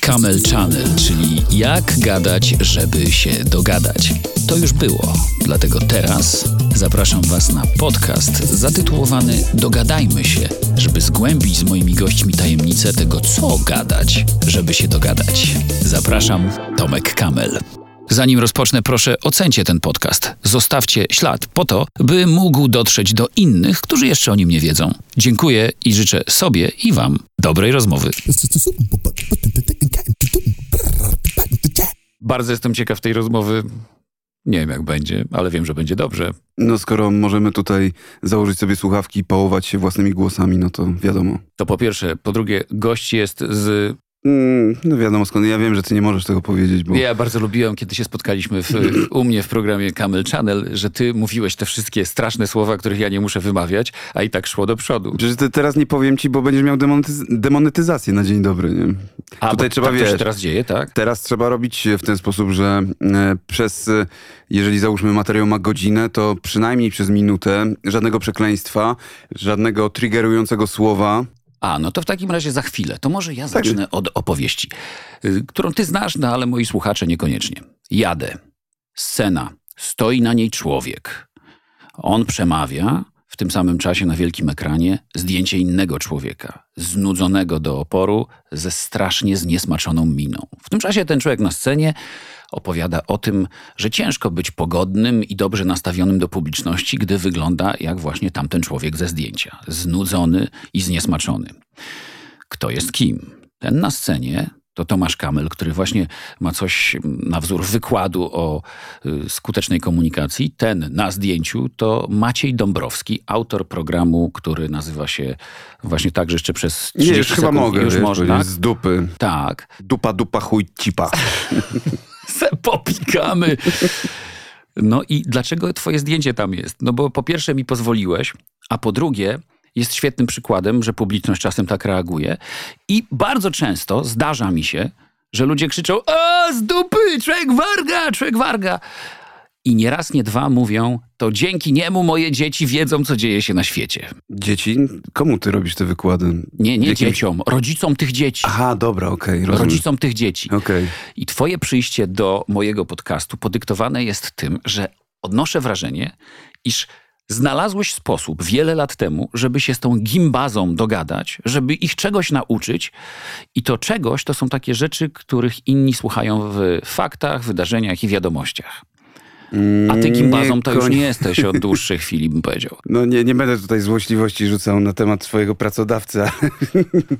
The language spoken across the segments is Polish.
Camel Channel, czyli jak gadać, żeby się dogadać. To już było, dlatego teraz zapraszam Was na podcast zatytułowany Dogadajmy się, żeby zgłębić z moimi gośćmi tajemnicę tego, co gadać, żeby się dogadać. Zapraszam, Tomek Kamel. Zanim rozpocznę, proszę ocencie ten podcast. Zostawcie ślad po to, by mógł dotrzeć do innych, którzy jeszcze o nim nie wiedzą. Dziękuję i życzę sobie i Wam dobrej rozmowy. Bardzo jestem ciekaw tej rozmowy. Nie wiem, jak będzie, ale wiem, że będzie dobrze. No skoro możemy tutaj założyć sobie słuchawki i pałować się własnymi głosami, no to wiadomo. To po pierwsze. Po drugie, gość jest z Mm, no wiadomo skąd. Ja wiem, że ty nie możesz tego powiedzieć, bo... Ja bardzo lubiłem, kiedy się spotkaliśmy w, u mnie w programie Camel Channel, że ty mówiłeś te wszystkie straszne słowa, których ja nie muszę wymawiać, a i tak szło do przodu. Przecież teraz nie powiem ci, bo będziesz miał demonetyz demonetyzację na dzień dobry, nie? A, Tutaj trzeba, tak wiesz, to się teraz dzieje, tak? Teraz trzeba robić w ten sposób, że e, przez, e, jeżeli załóżmy materiał ma godzinę, to przynajmniej przez minutę żadnego przekleństwa, żadnego triggerującego słowa, a, no to w takim razie za chwilę. To może ja tak. zacznę od opowieści, y, którą ty znasz, no ale moi słuchacze niekoniecznie. Jadę. Scena. Stoi na niej człowiek. On przemawia, w tym samym czasie na wielkim ekranie zdjęcie innego człowieka, znudzonego do oporu, ze strasznie zniesmaczoną miną. W tym czasie ten człowiek na scenie opowiada o tym, że ciężko być pogodnym i dobrze nastawionym do publiczności, gdy wygląda jak właśnie tamten człowiek ze zdjęcia, znudzony i zniesmaczony. Kto jest kim? Ten na scenie to Tomasz Kamel, który właśnie ma coś na wzór wykładu o y, skutecznej komunikacji. Ten na zdjęciu to Maciej Dąbrowski, autor programu, który nazywa się właśnie tak, że jeszcze przez 30 Nie, już sekund, chyba mogę, już wiesz, można. z dupy. Tak. Dupa, dupa, chuj, cipa. Se popikamy. No i dlaczego twoje zdjęcie tam jest? No bo po pierwsze mi pozwoliłeś, a po drugie jest świetnym przykładem, że publiczność czasem tak reaguje. I bardzo często zdarza mi się, że ludzie krzyczą: O, z dupy, człowiek warga, człowiek warga. I nie raz, nie dwa mówią, to dzięki niemu moje dzieci wiedzą, co dzieje się na świecie. Dzieci? Komu ty robisz te wykłady? Nie, nie Jakim... dzieciom, rodzicom tych dzieci. Aha, dobra, okej, okay, Rodzicom tych dzieci. Okay. I twoje przyjście do mojego podcastu podyktowane jest tym, że odnoszę wrażenie, iż znalazłeś sposób wiele lat temu, żeby się z tą gimbazą dogadać, żeby ich czegoś nauczyć. I to czegoś to są takie rzeczy, których inni słuchają w faktach, wydarzeniach i wiadomościach. A ty gimbazą to już nie jesteś od dłuższej chwili, bym powiedział. No nie, nie będę tutaj złośliwości rzucał na temat swojego pracodawcy.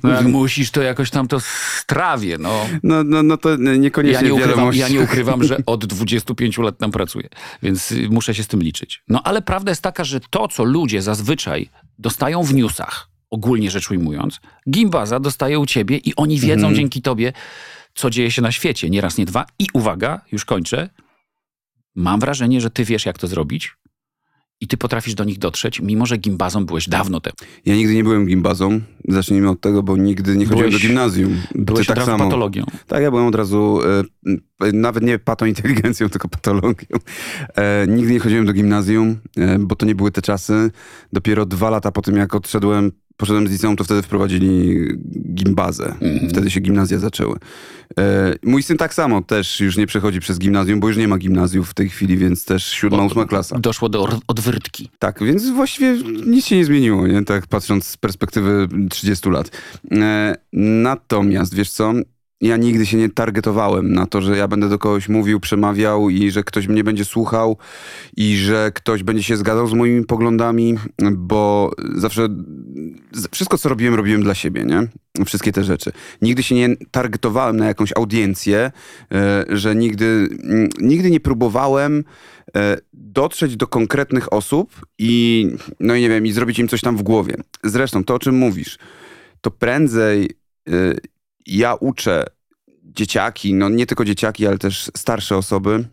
No jak musisz, to jakoś tam to strawię, no. No, no, no to niekoniecznie ja nie, ukrywam, ja nie ukrywam, że od 25 lat tam pracuję, więc muszę się z tym liczyć. No ale prawda jest taka, że to, co ludzie zazwyczaj dostają w newsach, ogólnie rzecz ujmując, gimbaza dostaje u ciebie i oni wiedzą mhm. dzięki tobie, co dzieje się na świecie. Nie raz, nie dwa. I uwaga, już kończę, Mam wrażenie, że ty wiesz, jak to zrobić i ty potrafisz do nich dotrzeć, mimo że gimbazą byłeś dawno temu. Ja nigdy nie byłem gimbazą. Zacznijmy od tego, bo nigdy nie chodziłem byłeś, do gimnazjum. Byłeś ty tak samo. patologią. Tak, ja byłem od razu, e, nawet nie patointeligencją, tylko patologią. E, nigdy nie chodziłem do gimnazjum, e, bo to nie były te czasy. Dopiero dwa lata po tym, jak odszedłem poszedłem z liceum, to wtedy wprowadzili gimbazę. Mm. Wtedy się gimnazja zaczęły. E, mój syn tak samo też już nie przechodzi przez gimnazjum, bo już nie ma gimnazjów w tej chwili, więc też siódma, ósma klasa. Doszło do odwyrtki. Tak, więc właściwie nic się nie zmieniło, nie? Tak patrząc z perspektywy 30 lat. E, natomiast, wiesz co, ja nigdy się nie targetowałem na to, że ja będę do kogoś mówił, przemawiał i że ktoś mnie będzie słuchał i że ktoś będzie się zgadzał z moimi poglądami, bo zawsze wszystko, co robiłem, robiłem dla siebie, nie? Wszystkie te rzeczy. Nigdy się nie targetowałem na jakąś audiencję, e, że nigdy, nigdy nie próbowałem e, dotrzeć do konkretnych osób i, no i nie wiem, i zrobić im coś tam w głowie. Zresztą to, o czym mówisz, to prędzej e, ja uczę dzieciaki, no nie tylko dzieciaki, ale też starsze osoby,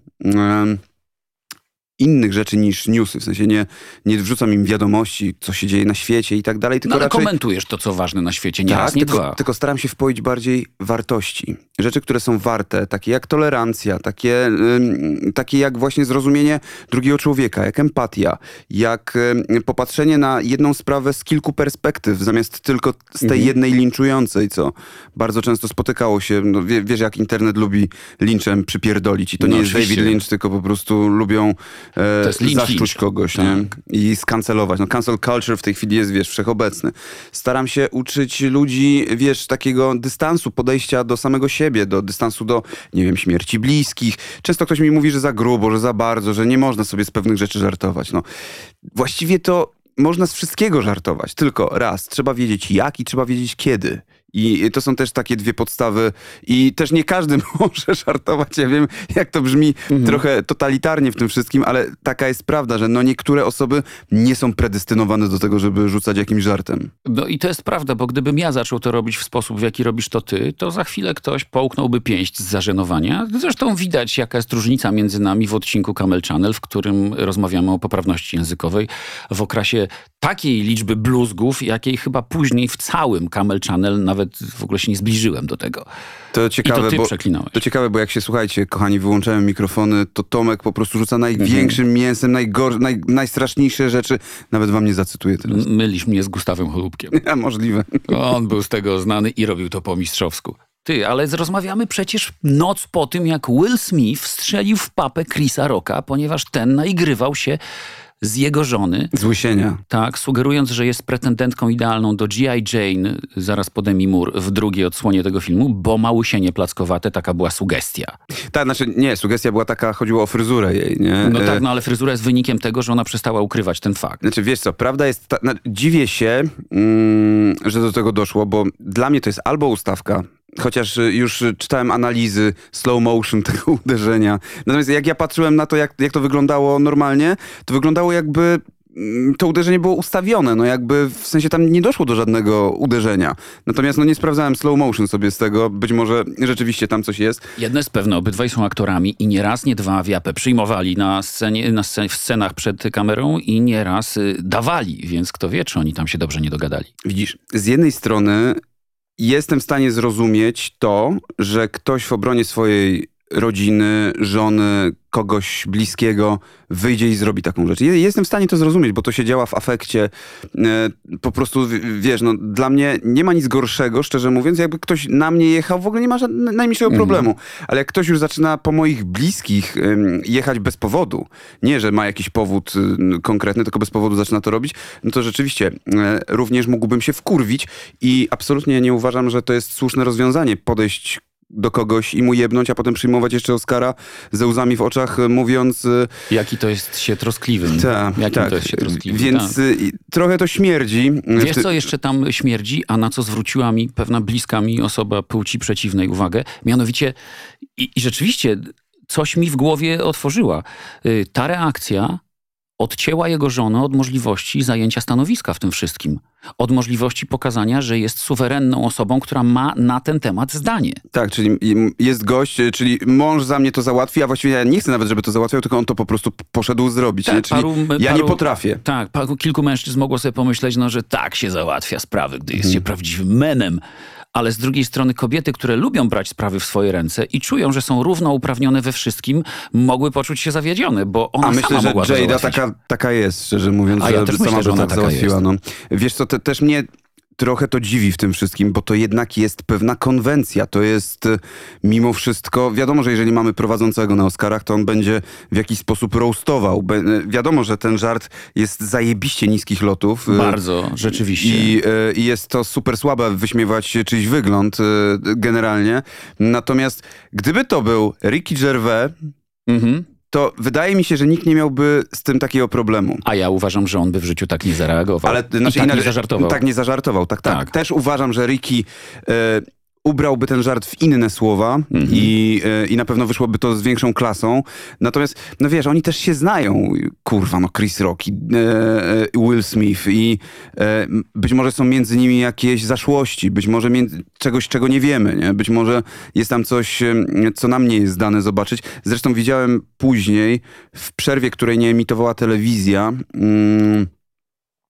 innych rzeczy niż newsy. W sensie nie, nie wrzucam im wiadomości, co się dzieje na świecie i tak dalej, tylko no, ale raczej... komentujesz to, co ważne na świecie, nie tak, raz, nie tylko, dwa. tylko staram się wpoić bardziej wartości. Rzeczy, które są warte, takie jak tolerancja, takie, takie jak właśnie zrozumienie drugiego człowieka, jak empatia, jak popatrzenie na jedną sprawę z kilku perspektyw, zamiast tylko z tej Mhm. jednej linczującej, co bardzo często spotykało się. No, wie, wiesz, jak internet lubi linczem przypierdolić. I to No, nie jest oczywiście. David Lynch, tylko po prostu lubią e, zaszczuć kogoś Tak. nie? i skancelować. No cancel culture w tej chwili jest, wiesz, wszechobecny. Staram się uczyć ludzi, wiesz, takiego dystansu, podejścia do samego siebie, do dystansu do, nie wiem, śmierci bliskich. Często ktoś mi mówi, że za grubo, że za bardzo, że nie można sobie z pewnych rzeczy żartować. No, właściwie to można z wszystkiego żartować, tylko raz, trzeba wiedzieć jak i trzeba wiedzieć kiedy. I to są też takie dwie podstawy i też nie każdy może żartować. Ja wiem, jak to brzmi trochę totalitarnie w tym wszystkim, ale taka jest prawda, że no niektóre osoby nie są predestynowane do tego, żeby rzucać jakimś żartem. No i to jest prawda, bo gdybym ja zaczął to robić w sposób, w jaki robisz to ty, to za chwilę ktoś połknąłby pięść z zażenowania. Zresztą widać, jaka jest różnica między nami w odcinku Camel Channel, w którym rozmawiamy o poprawności językowej w okresie takiej liczby bluzgów, jakiej chyba później w całym Camel Channel nawet w ogóle się nie zbliżyłem do tego. To ciekawe, I to ty bo, przeklinałeś. to ciekawe, bo jak się słuchajcie, kochani, wyłączałem mikrofony, to Tomek po prostu rzuca największym Mhm. mięsem, najgor- naj- najstraszniejsze rzeczy. Nawet wam nie zacytuję teraz. Mylisz mnie z Gustawem Holubkiem. A możliwe. On był z tego znany i robił to po mistrzowsku. Ty, ale rozmawiamy przecież noc po tym, jak Will Smith strzelił w papę Chrisa Rocka, ponieważ ten naigrywał się z jego żony, Z łysienia. tak, sugerując, że jest pretendentką idealną do G.I. Jane zaraz po Demi Moore w drugiej odsłonie tego filmu, bo ma łysienie plackowate, taka była sugestia. Tak, znaczy nie, sugestia była taka, chodziło o fryzurę jej, nie? No E, tak, no ale fryzura jest wynikiem tego, że ona przestała ukrywać ten fakt. Znaczy, wiesz co, prawda jest, ta, no, dziwię się, mm, że do tego doszło, bo dla mnie to jest albo ustawka, chociaż y, już y, czytałem analizy slow motion tego uderzenia. Natomiast jak ja patrzyłem na to, jak, jak to wyglądało normalnie, to wyglądało jakby mm, to uderzenie było ustawione, no jakby w sensie tam nie doszło do żadnego uderzenia. Natomiast no nie sprawdzałem slow motion sobie z tego, być może rzeczywiście tam coś jest. Jedno jest pewne, obydwaj są aktorami i nie raz, nie dwa wiapę przyjmowali na scenie, na scen- w scenach przed kamerą i nie raz y, dawali, więc kto wie, czy oni tam się dobrze nie dogadali. Widzisz, z jednej strony jestem w stanie zrozumieć to, że ktoś w obronie swojej rodziny, żony, kogoś bliskiego wyjdzie i zrobi taką rzecz. Je- Jestem w stanie to zrozumieć, bo to się działa w afekcie. E, Po prostu, wiesz, no, dla mnie nie ma nic gorszego, szczerze mówiąc, jakby ktoś na mnie jechał, w ogóle nie ma najmniejszego problemu. Ale jak ktoś już zaczyna po moich bliskich jechać bez powodu, nie, że ma jakiś powód y, konkretny, tylko bez powodu zaczyna to robić, no to rzeczywiście e, również mógłbym się wkurwić i absolutnie nie uważam, że to jest słuszne rozwiązanie, podejść do kogoś i mu jebnąć, a potem przyjmować jeszcze Oscara ze łzami w oczach, y, mówiąc... y, Jaki to jest się troskliwym. Ta, Jakim tak, to jest się troskliwym. Więc y, i trochę to śmierdzi. Wiesz, co jeszcze tam śmierdzi, a na co zwróciła mi pewna bliska mi osoba płci przeciwnej uwagę? Mianowicie, i, i rzeczywiście coś mi w głowie otworzyła. Ta reakcja odcięła jego żonę od możliwości zajęcia stanowiska w tym wszystkim. Od możliwości pokazania, że jest suwerenną osobą, która ma na ten temat zdanie. Tak, czyli jest gość, y, czyli mąż za mnie to załatwi, a właściwie ja nie chcę nawet, żeby to załatwiał, tylko on to po prostu poszedł zrobić. Tak, nie? Czyli paru- ja paru- nie potrafię. Tak, paru, kilku mężczyzn mogło sobie pomyśleć, no, że tak się załatwia sprawy, gdy jest się prawdziwym menem. Ale z drugiej strony kobiety, które lubią brać sprawy w swoje ręce i czują, że są równouprawnione we wszystkim, mogły poczuć się zawiedzione, bo ona A myślę, sama że mogła Jada taka, taka jest, szczerze mówiąc, A ja że też sama myślę, że ona tak taka załatwiła. No. Wiesz co, te, też mnie trochę to dziwi w tym wszystkim, bo to jednak jest pewna konwencja. To jest y, mimo wszystko, wiadomo, że jeżeli mamy prowadzącego na Oscarach, to on będzie w jakiś sposób roastował. Be, y, wiadomo, że ten żart jest zajebiście niskich lotów. y, Bardzo, rzeczywiście. I, I jest to super słabe wyśmiewać czyjś wygląd generalnie. Natomiast gdyby to był Ricky Gervais, Mhm. To wydaje mi się, że nikt nie miałby z tym takiego problemu. A ja uważam, że on by w życiu tak nie zareagował. Ale I znaczy, tak inaczej- nie zażartował. Tak, nie zażartował. Tak, tak. Tak. Też uważam, że Ricky e, ubrałby ten żart w inne słowa mhm. i, e, i na pewno wyszłoby to z większą klasą. Natomiast, no wiesz, oni też się znają. Kurwa, no Chris Rock i e, e Will Smith i e, być może są między nimi jakieś zaszłości, być może między, czegoś, czego nie wiemy, nie? Być może jest tam coś, co nam nie jest dane zobaczyć. Zresztą widziałem później, w przerwie, której nie emitowała telewizja, mm,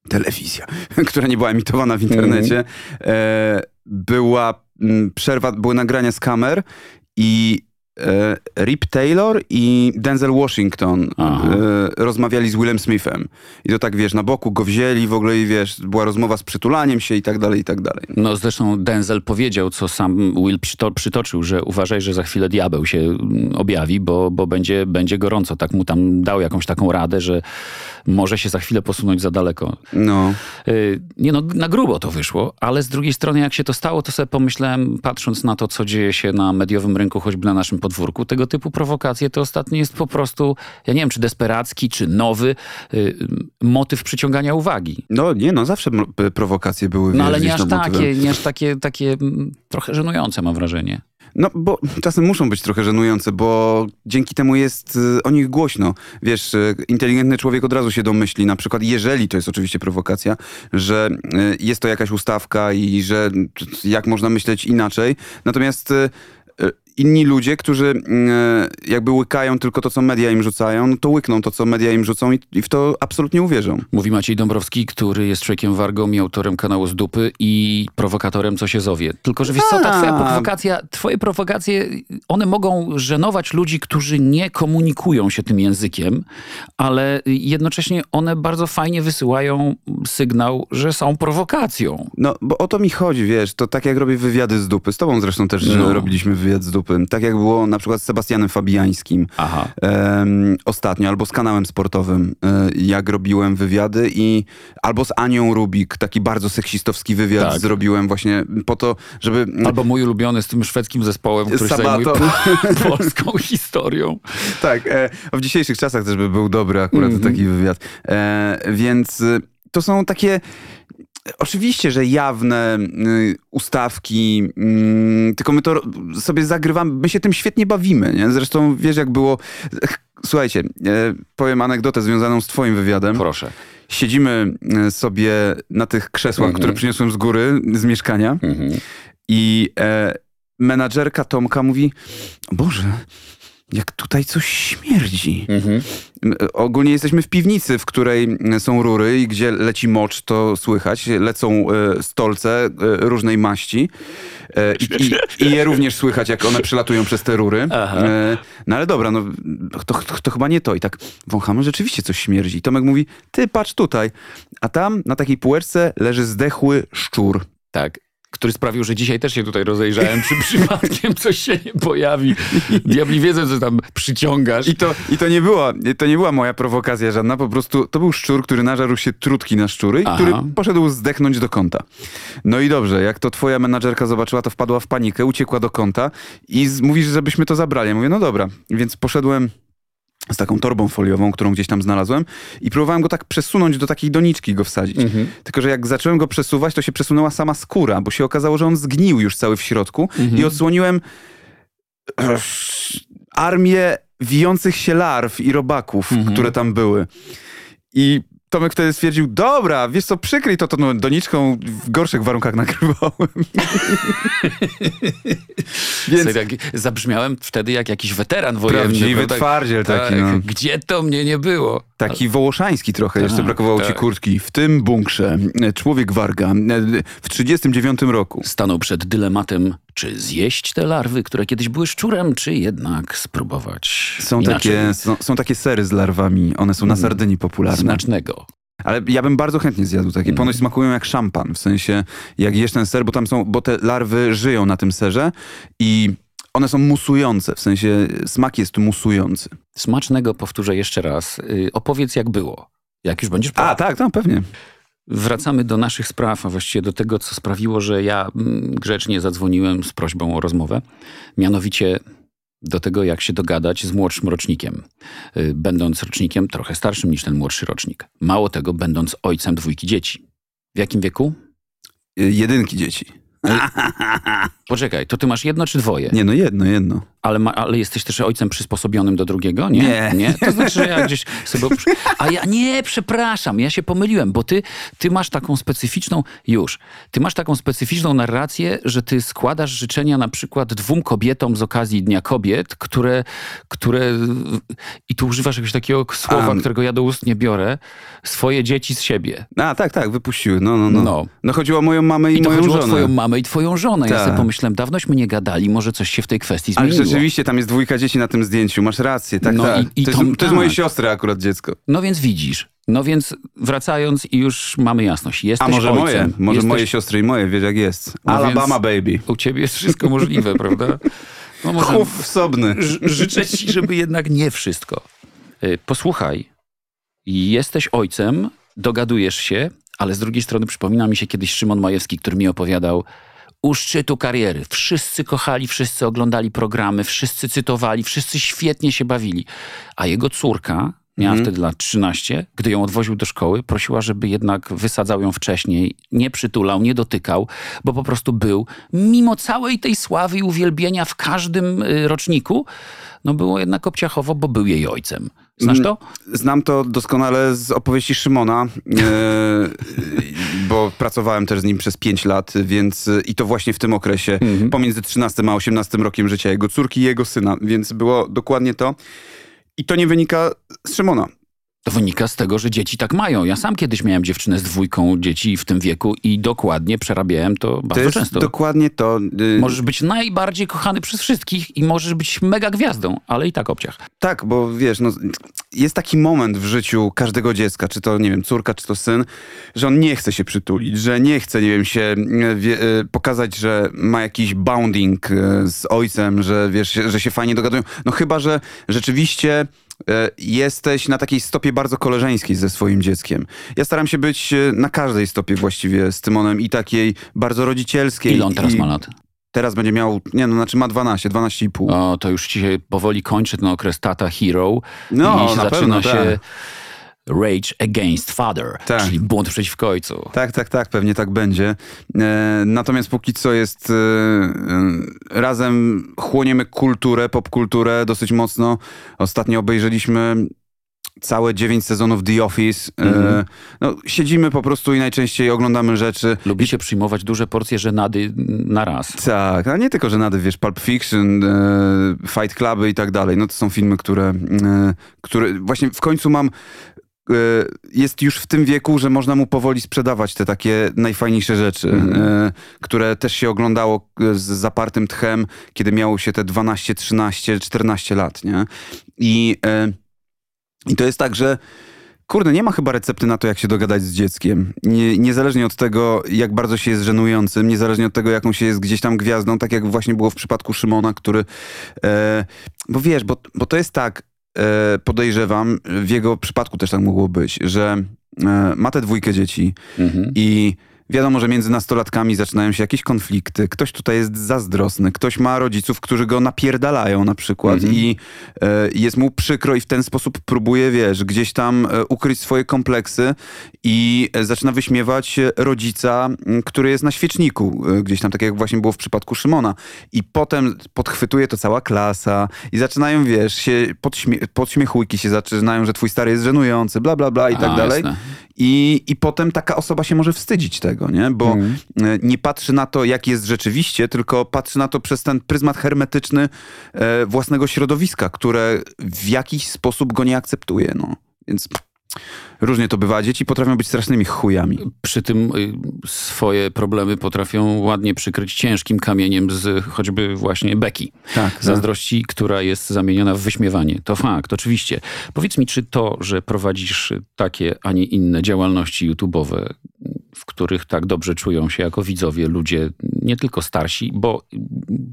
telewizja, która nie była emitowana w internecie, e, była przerwa, były nagrania z kamer i Rip Taylor i Denzel Washington e, rozmawiali z Willem Smithem. I to tak, wiesz, na boku go wzięli w ogóle i wiesz, była rozmowa z przytulaniem się i tak dalej, i tak dalej. No zresztą Denzel powiedział, co sam Will przytoczył, że uważaj, że za chwilę diabeł się mm, objawi, bo, bo będzie, będzie gorąco. Tak mu tam dał jakąś taką radę, że może się za chwilę posunąć za daleko. No. Y, nie no, na grubo to wyszło, ale z drugiej strony jak się to stało, to sobie pomyślałem, patrząc na to, co dzieje się na mediowym rynku, choćby na naszym podwórku, tego typu prowokacje to ostatnio jest po prostu, ja nie wiem, czy desperacki, czy nowy y, motyw przyciągania uwagi. No nie, no zawsze prowokacje były. No ale nie aż takie, nie aż takie, takie trochę żenujące mam wrażenie. No, bo czasem muszą być trochę żenujące, bo dzięki temu jest y, o nich głośno. Wiesz, y, inteligentny człowiek od razu się domyśli, na przykład jeżeli, to jest oczywiście prowokacja, że y, jest to jakaś ustawka i że jak można myśleć inaczej. Natomiast inni ludzie, którzy mm, e, jakby łykają tylko to, co media im rzucają, no to łykną to, co media im rzucą i, i w to absolutnie uwierzą. Mówi Maciej Dąbrowski, który jest człowiekiem wargą i autorem kanału z dupy i prowokatorem, co się zowie. Tylko, że wiesz co, ta twoja prowokacja, twoje prowokacje, one mogą żenować ludzi, którzy nie komunikują się tym językiem, ale jednocześnie one bardzo fajnie wysyłają sygnał, że są prowokacją. No, bo o to mi chodzi, wiesz, to tak jak robię wywiady z dupy, z tobą zresztą też no. robiliśmy wywiad z dupy, tak jak było na przykład z Sebastianem Fabiańskim um, ostatnio, albo z kanałem sportowym, e, jak robiłem wywiady i albo z Anią Rubik, taki bardzo seksistowski wywiad tak. zrobiłem właśnie po to, żeby... Albo mój ulubiony z tym szwedzkim zespołem, który Sabato. zajmuje polską historią. Tak, e, w dzisiejszych czasach też by był dobry akurat mm -hmm. taki wywiad. E, więc y, to są takie Oczywiście, że jawne y, ustawki, y, tylko my to sobie zagrywamy, my się tym świetnie bawimy, nie? Zresztą wiesz jak było... Słuchajcie, e, powiem anegdotę związaną z twoim wywiadem. Proszę. Siedzimy e, sobie na tych krzesłach, które przyniosłem z góry, z mieszkania i e, menadżerka Tomka mówi, Boże, jak tutaj coś śmierdzi. Mhm. Ogólnie jesteśmy w piwnicy, w której są rury i gdzie leci mocz, to słychać. Lecą e, stolce e, różnej maści e, i, i, i, je również słychać, jak one przylatują przez te rury. no ale dobra, no to, to, to, chyba nie to. I tak wąchamy, rzeczywiście coś śmierdzi. Tomek mówi, ty patrz tutaj. A tam na takiej półeczce leży zdechły szczur. Tak który sprawił, że dzisiaj też się tutaj rozejrzałem, czy przypadkiem coś się nie pojawi. Diabli wiedzą, co tam przyciągasz. I to, i to, nie, była, to nie była moja prowokacja żadna, po prostu to był szczur, który nażarł się trutki na szczury, Aha. który poszedł zdechnąć do kąta. No i dobrze, jak to twoja menadżerka zobaczyła, to wpadła w panikę, uciekła do kąta i mówisz, żebyśmy to zabrali. Ja mówię, no dobra. Więc poszedłem z taką torbą foliową, którą gdzieś tam znalazłem i próbowałem go tak przesunąć do takiej doniczki go wsadzić. Mhm. Tylko, że jak zacząłem go przesuwać, to się przesunęła sama skóra, bo się okazało, że on zgnił już cały w środku mhm. i odsłoniłem armię wijących się larw i robaków, mhm. które tam były. I Tomek wtedy stwierdził, dobra, wiesz co, przykryj to, to no, doniczką w gorszych warunkach nagrywałem. Więc... Zabrzmiałem wtedy jak jakiś weteran wojenny. Prawdziwy tak, twardziel taki, tak, no. Gdzie to mnie nie było? Taki wołoszański trochę, jeszcze brakowało tak. ci kurtki. W tym bunkrze człowiek Warga w 39 roku. Stanął przed dylematem, czy zjeść te larwy, które kiedyś były szczurem, czy jednak spróbować Są, takie, są, są takie sery z larwami, one są na mm. Sardynii popularne. Smacznego. Ale ja bym bardzo chętnie zjadł takie. Ponoć mm. smakują jak szampan, w sensie jak jesz ten ser, bo tam są, bo te larwy żyją na tym serze i one są musujące, w sensie smak jest musujący. Smacznego powtórzę jeszcze raz. Yy, opowiedz jak było. Jak już będziesz... A, tak, tak, pewnie. Wracamy do naszych spraw, a właściwie do tego, co sprawiło, że ja mm, grzecznie zadzwoniłem z prośbą o rozmowę. Mianowicie do tego, jak się dogadać z młodszym rocznikiem, y, będąc rocznikiem trochę starszym niż ten młodszy rocznik. Mało tego, będąc ojcem dwójki dzieci. W jakim wieku? Y, jedynki dzieci. Poczekaj, to ty masz jedno czy dwoje? Nie, no jedno, jedno. Ale, ma, ale jesteś też ojcem przysposobionym do drugiego? Nie. Nie. nie? To znaczy, że ja gdzieś sobie... A ja nie, przepraszam, ja się pomyliłem, bo ty, ty masz taką specyficzną... Już. Ty masz taką specyficzną narrację, że ty składasz życzenia na przykład dwóm kobietom z okazji Dnia Kobiet, które... które I tu używasz jakiegoś takiego słowa, A, którego ja do ust nie biorę. Swoje dzieci z siebie. A, tak, tak, wypuściły. No, no, no. No. No, chodziło o moją mamę i, I moją chodziło żonę. o twoją mamę i twoją żonę. Ja Tak. sobie pomyślałem, dawnośmy nie gadali, może coś się w tej kwestii Ale zmieniło. Rzeczywiście, tam jest dwójka dzieci na tym zdjęciu, masz rację, tak, No tak. i- i to, jest, to jest tak. mojej siostry akurat dziecko. No więc widzisz. No więc wracając i już mamy jasność. Jesteś A może ojcem. moje, może Jesteś... moje siostry i moje, wiesz jak jest. No Alabama baby. U ciebie jest wszystko możliwe, prawda? No może Chów wsobny. życzę ci, żeby jednak nie wszystko. Y, Posłuchaj, jesteś ojcem, dogadujesz się, ale z drugiej strony przypomina mi się kiedyś Szymon Majewski, który mi opowiadał u szczytu kariery. Wszyscy kochali, wszyscy oglądali programy, wszyscy cytowali, wszyscy świetnie się bawili. A jego córka, miała Mhm. wtedy lat 13, gdy ją odwoził do szkoły, prosiła, żeby jednak wysadzał ją wcześniej, nie przytulał, nie dotykał, bo po prostu był, mimo całej tej sławy i uwielbienia w każdym y, roczniku, no było jednak obciachowo, bo był jej ojcem. Znasz to? Znam to doskonale z opowieści Szymona, e, bo pracowałem też z nim przez 5 lat, więc i to właśnie w tym okresie, Mhm. pomiędzy 13 a 18 rokiem życia jego córki i jego syna, więc było dokładnie to. I to nie wynika z Szymona. To wynika z tego, że dzieci tak mają. Ja sam kiedyś miałem dziewczynę z dwójką dzieci w tym wieku i dokładnie przerabiałem to To bardzo jest często. dokładnie to. y, Możesz być najbardziej kochany przez wszystkich i możesz być mega gwiazdą, ale i tak obciach. Tak, bo wiesz, no, jest taki moment w życiu każdego dziecka, czy to, nie wiem, córka, czy to syn, że on nie chce się przytulić, że nie chce, nie wiem, się e, wie, e, pokazać, że ma jakiś bounding e, z ojcem, że wiesz, że się fajnie dogadują. No chyba, że rzeczywiście jesteś na takiej stopie bardzo koleżeńskiej ze swoim dzieckiem. Ja staram się być e, na każdej stopie właściwie z Tymonem i takiej bardzo rodzicielskiej. Ile on teraz i ma lat? Teraz będzie miał, nie no, znaczy ma 12, 12,5. O, to już ci się powoli kończy ten okres tata hero No, i się na zaczyna pewno, się rage against father, Tak. czyli bunt przeciwko ojcu. Tak, tak, tak, pewnie tak będzie. E, natomiast póki co jest. E, e, razem chłoniemy kulturę, popkulturę dosyć mocno. Ostatnio obejrzeliśmy całe dziewięć sezonów The Office. E, Mhm. no, siedzimy po prostu i najczęściej oglądamy rzeczy. Lubicie przyjmować duże porcje żenady na raz. Tak, a nie tylko, że nady, wiesz, Pulp Fiction, e, Fight Cluby i tak dalej. No to są filmy, które, które właśnie w końcu mam jest już w tym wieku, że można mu powoli sprzedawać te takie najfajniejsze rzeczy, e, które też się oglądało e, z zapartym tchem, kiedy miało się te 12, 13, 14 lat, nie? I, i to jest tak, że Kurde, nie ma chyba recepty na to, jak się dogadać z dzieckiem. Nie, niezależnie od tego, jak bardzo się jest żenującym, niezależnie od tego, jaką się jest gdzieś tam gwiazdą, tak jak właśnie było w przypadku Szymona, który... E, bo wiesz, bo, bo to jest tak, podejrzewam, w jego przypadku też tak mogło być, że e, ma tę dwójkę dzieci Mhm. i wiadomo, że między nastolatkami zaczynają się jakieś konflikty. Ktoś tutaj jest zazdrosny, ktoś ma rodziców, którzy go napierdalają na przykład Mhm. i e, jest mu przykro i w ten sposób próbuje, wiesz, gdzieś tam e, ukryć swoje kompleksy i e, zaczyna wyśmiewać e, rodzica, który jest na świeczniku, e, gdzieś tam, tak jak właśnie było w przypadku Szymona. I potem podchwytuje to cała klasa i zaczynają, wiesz, się podśmie- podśmiechujki się zaczynają, że twój stary jest żenujący, bla, bla, bla i tak A, dalej. jasne. I, I potem taka osoba się może wstydzić tego, nie? Bo Mhm. e, nie patrzy na to, jak jest rzeczywiście, tylko patrzy na to przez ten pryzmat hermetyczny e, własnego środowiska, które w jakiś sposób go nie akceptuje, no. Więc różnie to bywa. Dzieci potrafią być strasznymi chujami. Przy tym y, swoje problemy potrafią ładnie przykryć ciężkim kamieniem z choćby właśnie beki. Tak, Zazdrości, która jest zamieniona w wyśmiewanie. To fakt, oczywiście. Powiedz mi, czy to, że prowadzisz takie, a nie inne działalności YouTube'owe, w których tak dobrze czują się jako widzowie ludzie, nie tylko starsi, bo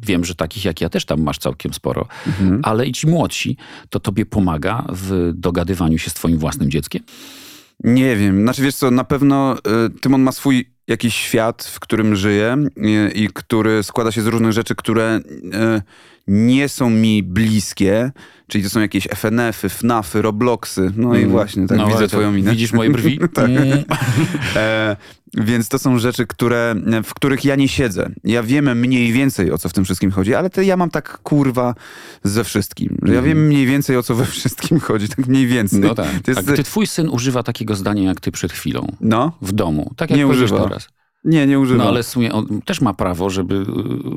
wiem, że takich jak ja też tam masz całkiem sporo, Mhm. ale i ci młodsi, to tobie pomaga w dogadywaniu się z twoim własnym dzieckiem? Nie wiem. Znaczy, wiesz co, na pewno y, Tymon ma swój jakiś świat, w którym żyje i, i który składa się z różnych rzeczy, które y, nie są mi bliskie, czyli to są jakieś FNF-y, FNAF-y, Robloxy, no mm. i właśnie, tak no, widzę twoją minę. Widzisz moje brwi? tak. Mm. e, więc to są rzeczy, które, w których ja nie siedzę. Ja wiem mniej więcej, o co w tym wszystkim chodzi, ale ja mam tak kurwa ze wszystkim. Że ja wiem mhm. mniej więcej, o co we wszystkim chodzi, tak mniej więcej. No tak. Jest... A gdy twój syn używa takiego zdania, jak ty przed chwilą no? w domu, tak jak nie używa. teraz. Nie, nie używa. No ale w sumie on też ma prawo, żeby y,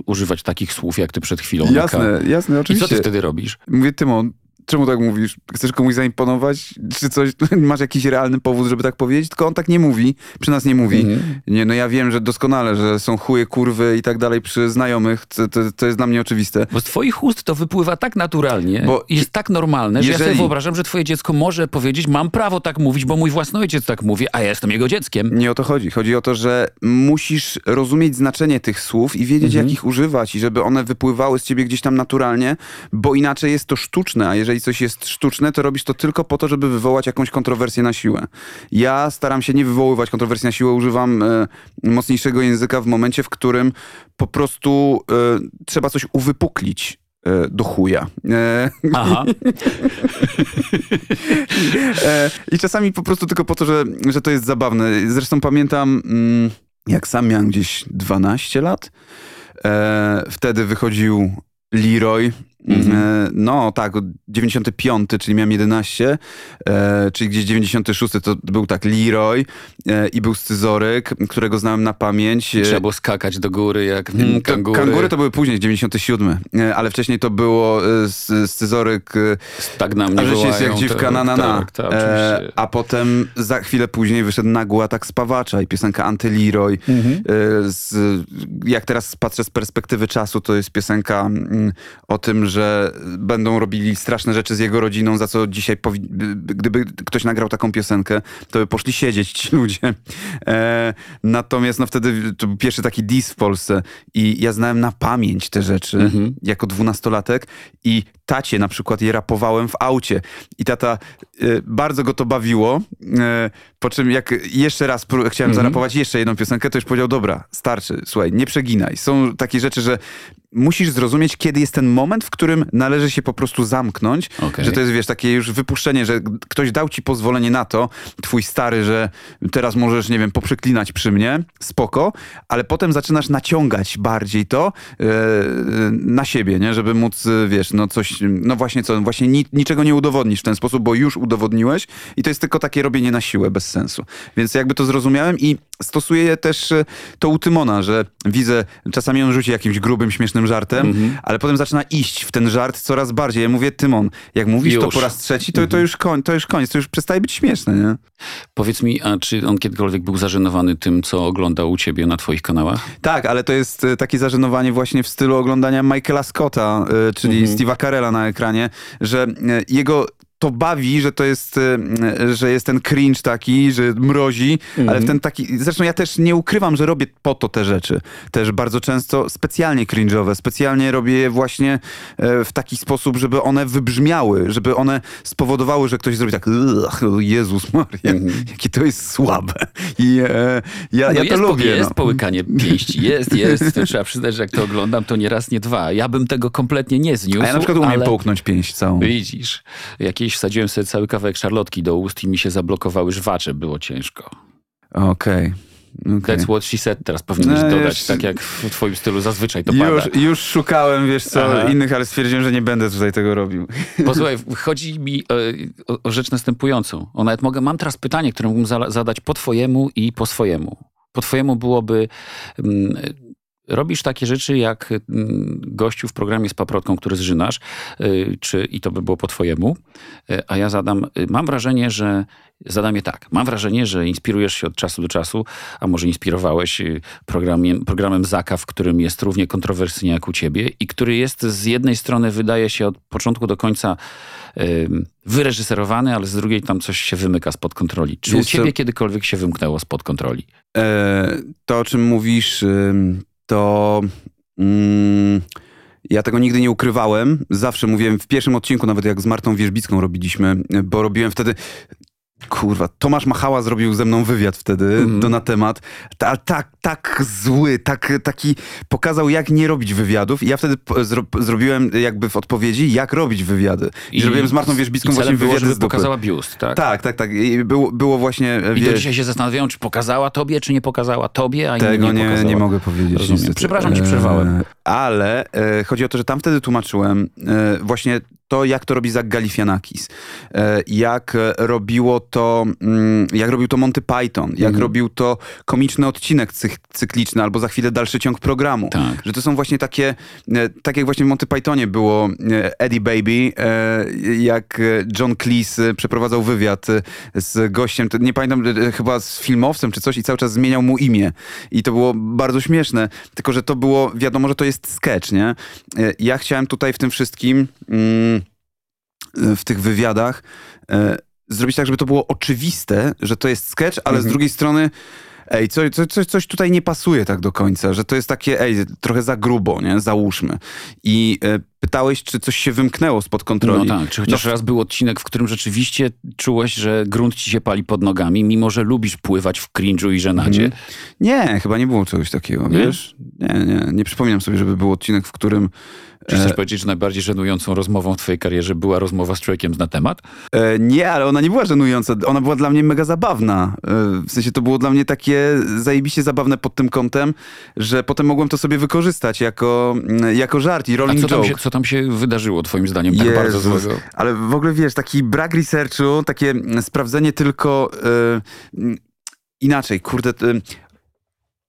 używać takich słów, jak ty przed chwilą. Jasne, jasne, oczywiście. I co ty wtedy robisz? Mówię, Tymon, czemu tak mówisz? Chcesz komuś zaimponować? Czy coś? Masz jakiś realny powód, żeby tak powiedzieć? Tylko on tak nie mówi, przy nas nie mówi. Mhm. Nie, no ja wiem, że doskonale, że są chuje, kurwy i tak dalej przy znajomych. To, to, to, jest dla mnie oczywiste. Bo z twoich ust to wypływa tak naturalnie bo jest tak normalne, jeżeli... że ja sobie wyobrażam, że twoje dziecko może powiedzieć, mam prawo tak mówić, bo mój własny ojciec tak mówi, a ja jestem jego dzieckiem. Nie o to chodzi. Chodzi o to, że musisz rozumieć znaczenie tych słów i wiedzieć, mhm. jak ich używać i żeby one wypływały z ciebie gdzieś tam naturalnie, bo inaczej jest to sztuczne, a jeżeli jeżeli coś jest sztuczne, to robisz to tylko po to, żeby wywołać jakąś kontrowersję na siłę. Ja staram się nie wywoływać kontrowersji na siłę, używam e, mocniejszego języka w momencie, w którym po prostu e, trzeba coś uwypuklić e, do chuja. E, Aha. E, I czasami po prostu tylko po to, że, że to jest zabawne. Zresztą pamiętam, mm, jak sam miałem gdzieś 12 lat, wtedy wychodził Leroy Mhm. E, no tak, 95, czyli miałem 11, e, czyli gdzieś 96 to był tak Leroy e, i był scyzoryk, którego znałem na pamięć. Trzeba było skakać do góry jak mm, kangury. kangury to były później, 97, e, ale wcześniej to było e, scyzoryk tak nam nie a jest jak dziwka na na na. Tak, tak, a potem za chwilę później wyszedł nagły atak spawacza i piosenka Anty-Leroy. Mhm. Z, jak teraz patrzę z perspektywy czasu, to jest piosenka mm, o tym, że będą robili straszne rzeczy z jego rodziną, za co dzisiaj, gdyby ktoś nagrał taką piosenkę, to by poszli siedzieć ci ludzie. E, natomiast no wtedy to był pierwszy taki dis w Polsce i ja znałem na pamięć te rzeczy mhm. jako dwunastolatek i tacie na przykład je rapowałem w aucie i tata y, bardzo go to bawiło, y, po czym jak jeszcze raz chciałem mhm. zarapować jeszcze jedną piosenkę, to już powiedział, dobra, starczy, słuchaj, nie przeginaj. Są takie rzeczy, że musisz zrozumieć, kiedy jest ten moment, w którym należy się po prostu zamknąć, okay. że to jest, wiesz, takie już wypuszczenie, że ktoś dał ci pozwolenie na to, twój stary, że teraz możesz, nie wiem, poprzeklinać przy mnie, spoko, ale potem zaczynasz naciągać bardziej to yy, na siebie, nie, żeby móc, wiesz, no coś, no właśnie co, właśnie ni niczego nie udowodnisz w ten sposób, bo już udowodniłeś i to jest tylko takie robienie na siłę, bez sensu. Więc jakby to zrozumiałem i stosuję też e, to u Tymona, że widzę, czasami on rzuci jakimś grubym, śmiesznym żartem, mm -hmm. ale potem zaczyna iść w ten żart coraz bardziej. Ja mówię, Tymon, jak mówisz już. to po raz trzeci, to, mm -hmm. to, mhm. już koń, to już koniec, to już przestaje być śmieszne, nie? Powiedz mi, a czy on kiedykolwiek był zażenowany tym, co oglądał u ciebie na twoich kanałach? Tak, ale to jest e, takie zażenowanie właśnie w stylu oglądania Michaela Scotta, e, czyli mm -hmm. Steve'a Carella na ekranie, że jego to bawi, że to jest, y, że jest ten cringe taki, że mrozi, mm. ale w ten taki, zresztą ja też nie ukrywam, że robię po to te rzeczy. Też bardzo często specjalnie cringe'owe, specjalnie robię je właśnie e, w taki sposób, żeby one wybrzmiały, żeby one spowodowały, że ktoś zrobi tak, Jezus Maria, mm. jakie to jest słabe. I e, ja, no ja to lubię. Jest no. połykanie pięści, jest, jest. To trzeba przyznać, że jak to oglądam, to nie raz, nie dwa. Ja bym tego kompletnie nie zniósł. A ja na przykład umiem ale... połknąć pięść całą. Widzisz, jakieś kiedyś wsadziłem sobie cały kawałek szarlotki do ust i mi się zablokowały żwacze, było ciężko. Okej. Okay. Okay. That's what she said teraz powinieneś no, dodać, tak jak w twoim stylu zazwyczaj to już, pada. Już szukałem, wiesz co, Aha. innych, ale stwierdziłem, że nie będę tutaj tego robił. Posłuchaj, chodzi mi o, e, o, o rzecz następującą. O, nawet mogę, mam teraz pytanie, które mógłbym za, zadać po twojemu i po swojemu. Po twojemu byłoby... Mm, robisz takie rzeczy jak mm, gościu w programie z paprotką, który zżynasz, y, czy, i to by było po twojemu, y, a ja zadam, y, mam wrażenie, że zadam je tak. Mam wrażenie, że inspirujesz się od czasu do czasu, a może inspirowałeś programiem, programem Zaka, w którym jest równie kontrowersyjnie jak u ciebie i który jest z jednej strony wydaje się od początku do końca wyreżyserowany, ale z drugiej tam coś się wymyka spod kontroli. Czy u ciebie kiedykolwiek się wymknęło spod kontroli? E, to, o czym mówisz, to mm, ja tego nigdy nie ukrywałem. Zawsze mówiłem w pierwszym odcinku, nawet jak z Martą Wierzbicką robiliśmy, bo robiłem wtedy kurwa, Tomasz Machała zrobił ze mną wywiad wtedy mm. do, na temat, ta, tak, tak zły, tak, taki, pokazał jak nie robić wywiadów i ja wtedy zro, zrobiłem jakby w odpowiedzi, jak robić wywiady. I, I zrobiłem z Martą Wierzbicką właśnie było, wywiad żeby pokazała biust, tak? Tak, tak, tak. I było, było właśnie... I do dzisiaj się zastanawiają, czy pokazała tobie, czy nie pokazała tobie, a Tego nie, nie, nie mogę powiedzieć. Przepraszam, ci przerwałem. E, ale e, chodzi o to, że tam wtedy tłumaczyłem e, właśnie to, jak to robi Zach Galifianakis, e, jak robiło to, mm, jak robił to Monty Python, jak mhm. robił to komiczny odcinek cykliczny, albo za chwilę dalszy ciąg programu. Tak. Że to są właśnie takie, e, tak jak właśnie w Monty Pythonie było e, Eddie Baby, jak John Cleese przeprowadzał wywiad z gościem, nie pamiętam, chyba z filmowcem czy coś i cały czas zmieniał mu imię. I to było bardzo śmieszne, tylko że to było, wiadomo, że to jest sketch, nie? Ja chciałem tutaj w tym wszystkim... Mm, w tych wywiadach e, zrobić tak, żeby to było oczywiste, że to jest sketch, ale mhm. z drugiej strony ej, coś, coś, coś tutaj nie pasuje tak do końca, że to jest takie, ej, trochę za grubo, nie? Załóżmy. I e, pytałeś, czy coś się wymknęło spod kontroli. No tak, czy chociaż no. raz był odcinek, w którym rzeczywiście czułeś, że grunt ci się pali pod nogami, mimo że lubisz pływać w cringe'u i żenadzie. Mm. Nie, chyba nie było czegoś takiego, nie? wiesz? Nie, nie, nie przypominam sobie, żeby był odcinek, w którym czy chcesz e... powiedzieć, że najbardziej żenującą rozmową w twojej karierze była rozmowa z człowiekiem na temat? E, nie, ale ona nie była żenująca. Ona była dla mnie mega zabawna. E, w sensie to było dla mnie takie zajebiście zabawne pod tym kątem, że potem mogłem to sobie wykorzystać jako, mm, jako żart i rolling A co joke. Się, co tam się wydarzyło twoim zdaniem tak Jezus, bardzo złego? Ale w ogóle wiesz, taki brak researchu, takie sprawdzenie tylko... Yy, inaczej, kurde,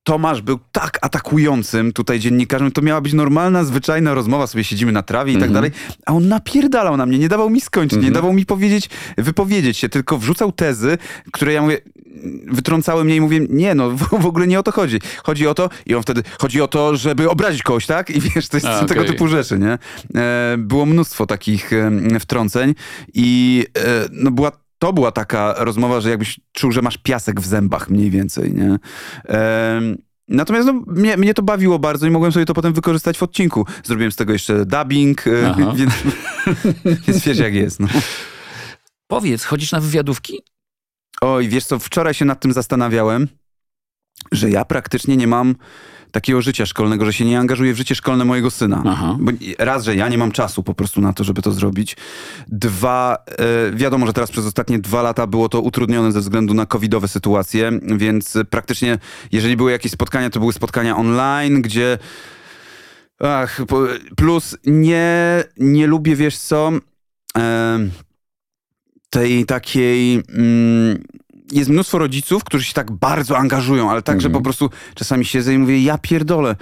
Tomasz był tak atakującym tutaj dziennikarzem, to miała być normalna, zwyczajna rozmowa, sobie siedzimy na trawie i tak mhm. dalej, a on napierdalał na mnie, nie dawał mi skończyć, nie mhm. dawał mi powiedzieć, wypowiedzieć się, tylko wrzucał tezy, które ja mówię, wytrącałem mnie i mówię, nie no, w, ogóle nie o to chodzi. Chodzi o to, i on wtedy, chodzi o to, żeby obrazić kogoś, tak? I wiesz, to jest A, tego typu rzeczy, nie? E, było mnóstwo takich e, wtrąceń i e, no była to była taka rozmowa, że jakbyś czuł, że masz piasek w zębach mniej więcej, nie? Natomiast no, mnie, mnie to bawiło bardzo i mogłem sobie to potem wykorzystać w odcinku. Zrobiłem z tego jeszcze dubbing, e, więc, więc wiesz jak jest. No. Powiedz, chodzisz na wywiadówki? Oj, wiesz co, wczoraj się nad tym zastanawiałem, że ja praktycznie nie mam takiego życia szkolnego, że się nie angażuję w życie szkolne mojego syna. Aha. Bo raz, że ja nie mam czasu po prostu na to, żeby to zrobić. Dwa, e, wiadomo, że teraz przez ostatnie dwa lata było to utrudnione ze względu na covidowe sytuacje, więc praktycznie jeżeli były jakieś spotkania, to były spotkania online, gdzie Ach, plus nie, nie lubię, wiesz co, e, tej takiej... Mm, jest mnóstwo rodziców, którzy się tak bardzo angażują, ale tak, mm. że po prostu czasami siedzę i mówię, ja pierdolę,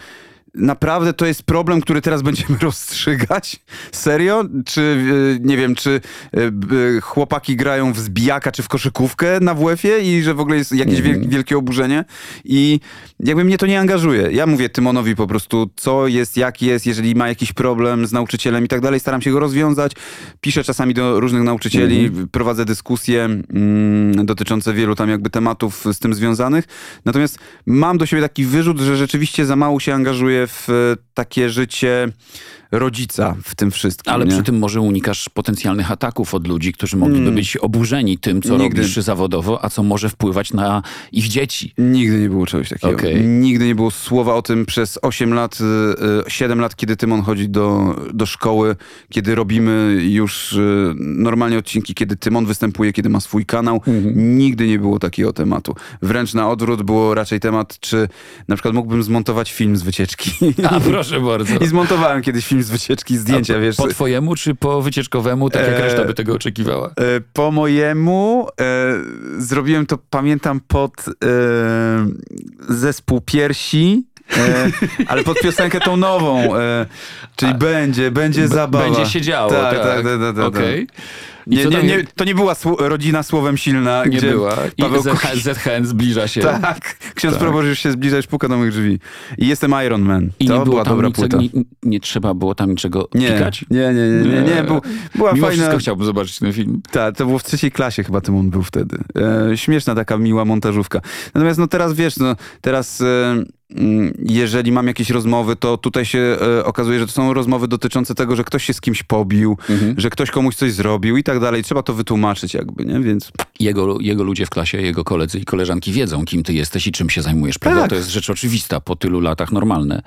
naprawdę to jest problem, który teraz będziemy rozstrzygać? Serio? Czy, e, nie wiem, czy e, chłopaki grają w zbijaka czy w koszykówkę na WF-ie i że w ogóle jest jakieś mm. wielkie oburzenie? I jakby mnie to nie angażuje. Ja mówię Tymonowi po prostu, co jest, jak jest, jeżeli ma jakiś problem z nauczycielem i tak dalej, staram się go rozwiązać. Piszę czasami do różnych nauczycieli, mm. prowadzę dyskusje mm, dotyczące wielu tam jakby tematów z tym związanych. Natomiast mam do siebie taki wyrzut, że rzeczywiście za mało się angażuję w takie życie rodzica w tym wszystkim. Ale nie? przy tym może unikasz potencjalnych ataków od ludzi, którzy mogliby hmm. być oburzeni tym, co Nigdy. robisz zawodowo, a co może wpływać na ich dzieci. Nigdy nie było czegoś takiego. Okay. Nigdy nie było słowa o tym przez 8 lat, 7 y, y, lat, kiedy Tymon chodzi do, do szkoły, kiedy robimy już y, normalnie odcinki, kiedy Tymon występuje, kiedy ma swój kanał. Mhm. Nigdy nie było takiego tematu. Wręcz na odwrót było raczej temat, czy na przykład mógłbym zmontować film z wycieczki. A, proszę bardzo. I zmontowałem kiedyś film z wycieczki, zdjęcia, po, wiesz. Po twojemu czy po wycieczkowemu, tak jak e, reszta by tego oczekiwała? E, po mojemu e, zrobiłem to, pamiętam, pod e, zespół Piersi. E, ale pod piosenkę tą nową, e, czyli A, będzie, będzie zabawa. Będzie się działo, tak. tak, tak, tak, tak, tak. Okay. Nie, nie, nie, to nie była rodzina słowem silna, nie gdzie była. I Paweł ZHN zbliża się. Tak, ksiądz tak. proboszcz się zbliża, już puka do moich drzwi. I jestem Iron Man. I to nie była dobra płyta. Nie, nie, trzeba było tam niczego nie, pikać? Nie, nie, nie, nie. nie, Był, była Mimo fajna... wszystko chciałbym zobaczyć ten film. Tak, to było w trzeciej klasie chyba tym on był wtedy. E, śmieszna taka miła montażówka. Natomiast no teraz wiesz, no teraz... E, Mm, jeżeli mam jakieś rozmowy, to tutaj się e, okazuje, że to są rozmowy dotyczące tego, że ktoś się z kimś pobił, mhm. że ktoś komuś coś zrobił i tak tak dalej. Trzeba to wytłumaczyć jakby, nie? Więc... Jego, jego ludzie w klasie, jego koledzy i koleżanki wiedzą, kim ty jesteś i czym się zajmujesz, prawda? Tak. To jest rzecz oczywista, po tylu latach normalne.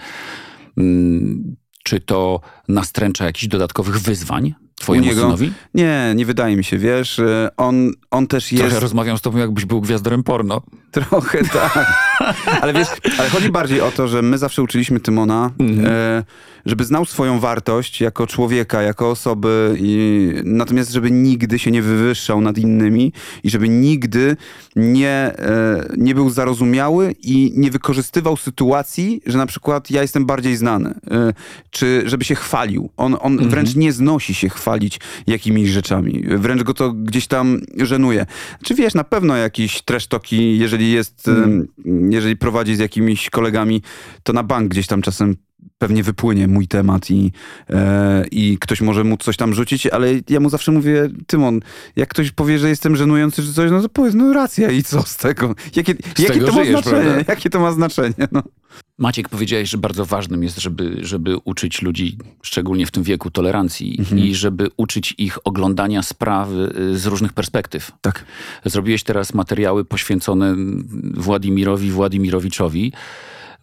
Mm, czy to nastręcza jakichś dodatkowych wyzwań twojemu niego? synowi? Nie, nie wydaje mi się, wiesz. y, On, on też jest... Trochę rozmawiam z tobą, jakbyś był gwiazdorem porno. Trochę tak. Ale wiesz, ale chodzi bardziej o to, że my zawsze uczyliśmy Tymona, Mhm. e, żeby znał swoją wartość jako człowieka, jako osoby, i, natomiast żeby nigdy się nie wywyższał nad innymi i żeby nigdy nie, e, nie był zarozumiały i nie wykorzystywał sytuacji, że na przykład ja jestem bardziej znany, e, czy żeby się chwalił. On, on Mhm. wręcz nie znosi się chwalić jakimiś rzeczami. Wręcz go to gdzieś tam żenuje. Czy wiesz, na pewno jakiś trash talki, jeżeli jest, Mhm. Jeżeli prowadzi z jakimiś kolegami, to na bank gdzieś tam czasem pewnie wypłynie mój temat i, e, i ktoś może mu coś tam rzucić, ale ja mu zawsze mówię, Tymon, jak ktoś powie, że jestem żenujący czy coś, no to powiedz, no racja i co z tego? Jakie, jakie tego to ma żyjesz, znaczenie? prawda? Jakie to ma znaczenie? No. Maciek, powiedziałeś, że bardzo ważnym jest, żeby, żeby uczyć ludzi, szczególnie w tym wieku, tolerancji Mhm. i żeby uczyć ich oglądania sprawy y, z różnych perspektyw. Tak. Zrobiłeś teraz materiały poświęcone Władimirowi Władimirowiczowi.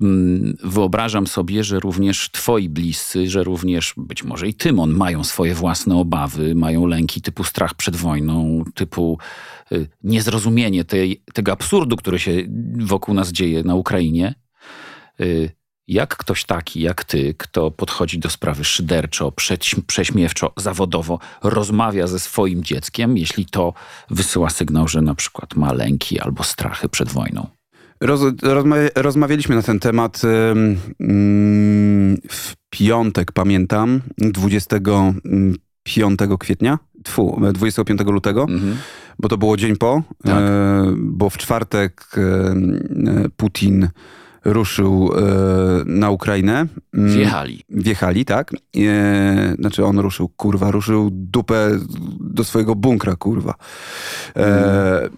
Mm, Wyobrażam sobie, że również twoi bliscy, że również być może i Tymon mają swoje własne obawy, mają lęki typu strach przed wojną, typu y, niezrozumienie tej, tego absurdu, który się wokół nas dzieje na Ukrainie. Y, Jak ktoś taki jak ty, kto podchodzi do sprawy szyderczo, prześ- prześmiewczo, zawodowo, rozmawia ze swoim dzieckiem, jeśli to wysyła sygnał, że na przykład ma lęki albo strachy przed wojną? Roz, rozmawia, rozmawialiśmy na ten temat ym, w piątek, pamiętam, 25 kwietnia, tfu, 25 lutego, Mhm. bo to było dzień po, Tak. e, bo w czwartek e, Putin ruszył e, na Ukrainę. Mm, Wjechali. Wjechali, tak. Znaczy on ruszył, kurwa, ruszył dupę do swojego bunkra, kurwa. E,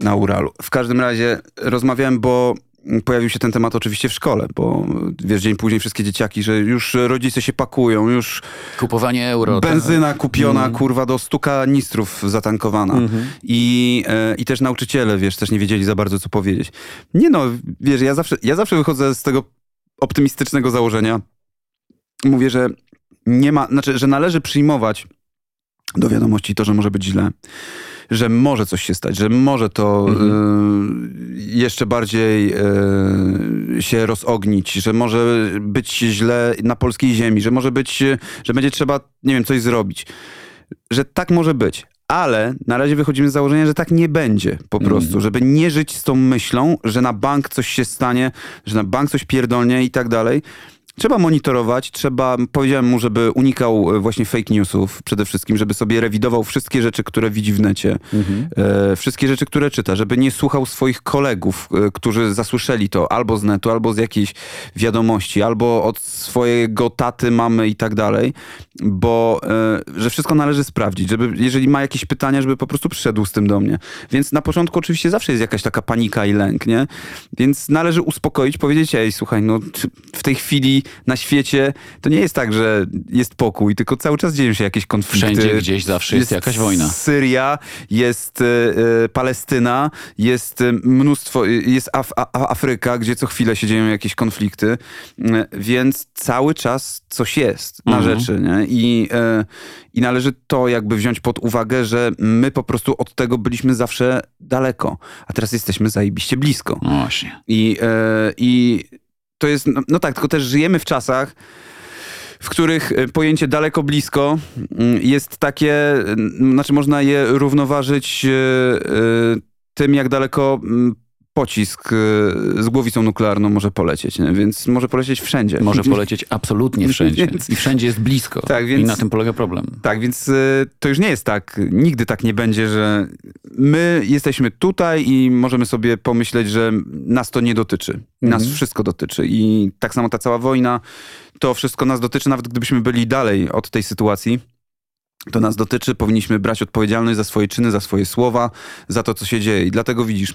na Uralu. W każdym razie rozmawiałem, bo pojawił się ten temat oczywiście w szkole, bo wiesz, dzień później wszystkie dzieciaki, że już rodzice się pakują, już Kupowanie euro. tak. benzyna kupiona, Mm. kurwa, do stu kanistrów zatankowana. Mhm. I, e, I też nauczyciele, wiesz, też nie wiedzieli za bardzo, co powiedzieć. Nie no, wiesz, ja zawsze, ja zawsze wychodzę z tego optymistycznego założenia. Mówię, że nie ma, znaczy, że należy przyjmować do wiadomości to, że może być źle, że może coś się stać, że może to y, jeszcze bardziej y, się rozognić, że może być źle na polskiej ziemi, że może być, że będzie trzeba, nie wiem, coś zrobić. Że tak może być. Ale na razie wychodzimy z założenia, że tak nie będzie po prostu, żeby nie żyć z tą myślą, że na bank coś się stanie, że na bank coś pierdolnie i tak dalej. Trzeba monitorować, trzeba, powiedziałem mu, żeby unikał e, właśnie fake newsów przede wszystkim, żeby sobie rewidował wszystkie rzeczy, które widzi w necie, e, wszystkie rzeczy, które czyta, żeby nie słuchał swoich kolegów, e, którzy zasłyszeli to albo z netu, albo z jakiejś wiadomości, albo od swojego taty, mamy i tak dalej, bo e, że wszystko należy sprawdzić, żeby jeżeli ma jakieś pytania, żeby po prostu przyszedł z tym do mnie. Więc na początku oczywiście zawsze jest jakaś taka panika i lęk, nie? Więc należy uspokoić, powiedzieć, ej, słuchaj, no w tej chwili na świecie to nie jest tak, że jest pokój, tylko cały czas dzieją się jakieś konflikty. Wszędzie gdzieś zawsze jest jakaś wojna. Syria, jest e, Palestyna, jest e, mnóstwo, jest Af Afryka, gdzie co chwilę się dzieją jakieś konflikty, więc cały czas coś jest na Mhm. rzeczy, nie? I, e, I należy to jakby wziąć pod uwagę, że my po prostu od tego byliśmy zawsze daleko, a teraz jesteśmy zajebiście blisko. No właśnie. I, e, I to jest, no, no tak, tylko też żyjemy w czasach, w których e, pojęcie daleko, blisko mm, jest takie, znaczy można je równoważyć e, e, tym, jak daleko mm, pocisk e, z głowicą nuklearną może polecieć, nie? więc może polecieć wszędzie. Może polecieć absolutnie wszędzie. I wszędzie jest blisko. Tak, I więc- na tym polega problem. Tak, więc y, to już nie jest tak, nigdy tak nie będzie, że my jesteśmy tutaj i możemy sobie pomyśleć, że nas to nie dotyczy. Nas Mhm. wszystko dotyczy i tak samo ta cała wojna, to wszystko nas dotyczy, nawet gdybyśmy byli dalej od tej sytuacji. To nas dotyczy, powinniśmy brać odpowiedzialność za swoje czyny, za swoje słowa, za to, co się dzieje. I dlatego widzisz,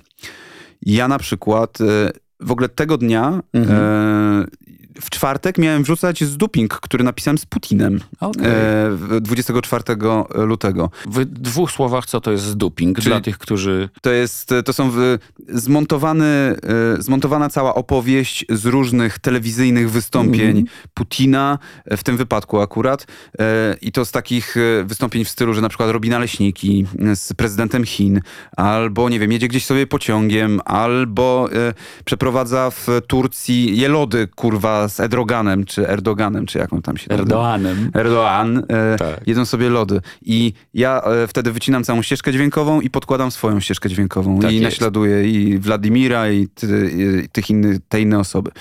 ja na przykład y, w ogóle tego dnia mhm. e, w czwartek miałem wrzucać z duping, który napisałem z Putinem okay. e, 24 lutego. W dwóch słowach, co to jest duping Czyli dla tych, którzy... To jest, to są zmontowany, e, zmontowana cała opowieść z różnych telewizyjnych wystąpień -hmm. Putina, w tym wypadku akurat. E, I to z takich e, wystąpień w stylu, że na przykład robi naleśniki z prezydentem Chin, albo nie wiem, jedzie gdzieś sobie pociągiem, albo e, przeprowadza w Turcji jelody, kurwa, z Erdoganem, czy Erdoganem, czy jak on tam się Erdoganem. Erdogan. E, tak. Jedzą sobie lody. I ja e, wtedy wycinam całą ścieżkę dźwiękową i podkładam swoją ścieżkę dźwiękową. Tak I jest. naśladuję i Wladimira, i, ty, i tych inny, te inne osoby.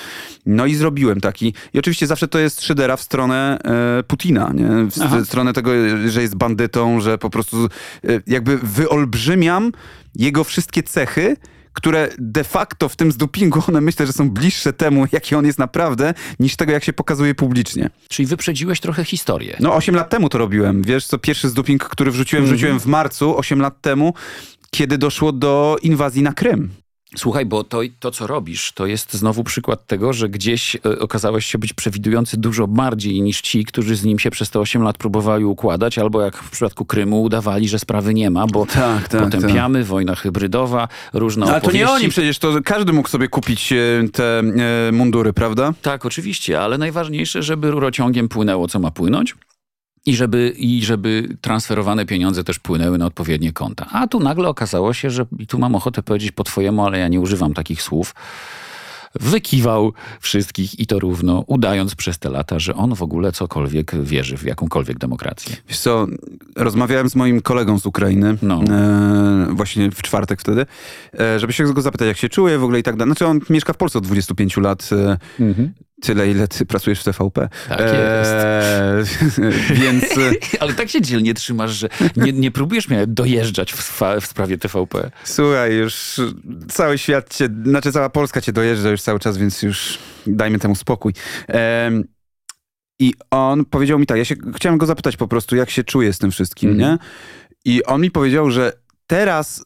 No i zrobiłem taki. I oczywiście zawsze to jest szydera w stronę e, Putina, nie? W Aha. stronę tego, że jest bandytą, że po prostu e, jakby wyolbrzymiam jego wszystkie cechy, które de facto w tym zdupingu one myślę, że są bliższe temu, jaki on jest naprawdę, niż tego, jak się pokazuje publicznie. Czyli wyprzedziłeś trochę historię. No, 8 lat temu to robiłem. Wiesz, co pierwszy zduping, który wrzuciłem, mm -hmm. wrzuciłem w marcu, 8 lat temu, kiedy doszło do inwazji na Krym. Słuchaj, bo to, to, co robisz, to jest znowu przykład tego, że gdzieś e, okazałeś się być przewidujący dużo bardziej niż ci, którzy z nim się przez te 8 lat próbowali układać, albo jak w przypadku Krymu udawali, że sprawy nie ma, bo tak, tak, potępiamy, tak. wojna hybrydowa, różne Ale opowieści. to nie oni przecież, to każdy mógł sobie kupić e, te e, mundury, prawda? Tak, oczywiście, ale najważniejsze, żeby rurociągiem płynęło, co ma płynąć i żeby, i żeby transferowane pieniądze też płynęły na odpowiednie konta. A tu nagle okazało się, że i tu mam ochotę powiedzieć po twojemu, ale ja nie używam takich słów, wykiwał wszystkich i to równo, udając przez te lata, że on w ogóle cokolwiek wierzy w jakąkolwiek demokrację. Wiesz co, rozmawiałem z moim kolegą z Ukrainy, no. e, właśnie w czwartek wtedy, e, żeby się go zapytać, jak się czuje w ogóle i tak dalej. Znaczy on mieszka w Polsce od 25 lat. E, mhm tyle, ile ty pracujesz w TVP. Tak eee, jest. więc... Ale tak się dzielnie trzymasz, że nie, nie próbujesz mnie dojeżdżać w, w, sprawie TVP. Słuchaj, już cały świat cię, znaczy cała Polska cię dojeżdża już cały czas, więc już dajmy temu spokój. Eee, I on powiedział mi tak, ja się chciałem go zapytać po prostu, jak się czuje z tym wszystkim, mm. nie? I on mi powiedział, że teraz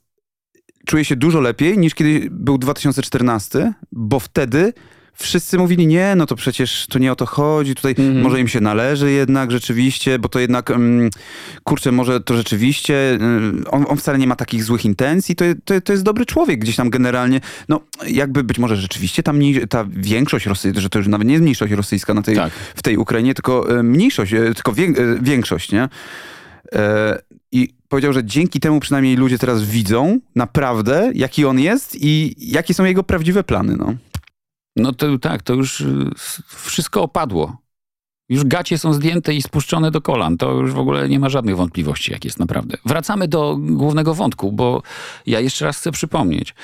czuje się dużo lepiej niż kiedy był 2014, bo wtedy wszyscy mówili, nie, no to przecież to nie o to chodzi, tutaj mm. może im się należy jednak rzeczywiście, bo to jednak, um, kurczę, może to rzeczywiście, um, on, on, wcale nie ma takich złych intencji, to, to, to, jest dobry człowiek gdzieś tam generalnie, no jakby być może rzeczywiście ta, mniej, ta większość rosyjska, że to już nawet nie jest mniejszość rosyjska na tej, tak. w tej Ukrainie, tylko e, mniejszość, e, tylko wiek, e, większość, nie? I powiedział, że dzięki temu przynajmniej ludzie teraz widzą naprawdę, jaki on jest i jakie są jego prawdziwe plany, no. No to tak, to już y, wszystko opadło. Już gacie są zdjęte i spuszczone do kolan. To już w ogóle nie ma żadnych wątpliwości, jak jest naprawdę. Wracamy do głównego wątku, bo ja jeszcze raz chcę przypomnieć.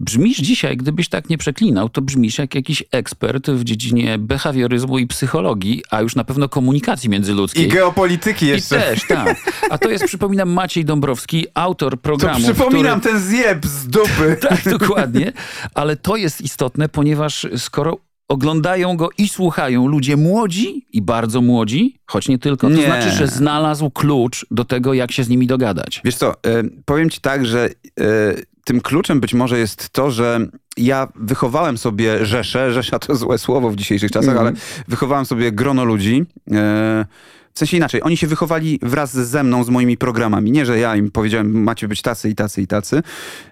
Brzmisz dzisiaj, gdybyś tak nie przeklinał, to brzmisz jak jakiś ekspert w dziedzinie behawioryzmu i psychologii, a już na pewno komunikacji międzyludzkiej. I geopolityki jeszcze. I też, tak. A to jest, przypominam, Maciej Dąbrowski, autor programu. To przypominam który... ten zjeb z dupy. tak, dokładnie. Ale to jest istotne, ponieważ skoro oglądają go i słuchają ludzie młodzi i bardzo młodzi, choć nie tylko. To nie. znaczy, że znalazł klucz do tego, jak się z nimi dogadać. Wiesz co, y, powiem ci tak, że y, tym kluczem być może jest to, że ja wychowałem sobie rzeszę, rzesza to złe słowo w dzisiejszych czasach, mm. ale wychowałem sobie grono ludzi, y, w sensie inaczej, oni się wychowali wraz ze mną, z moimi programami. Nie, że ja im powiedziałem, macie być tacy i tacy i tacy.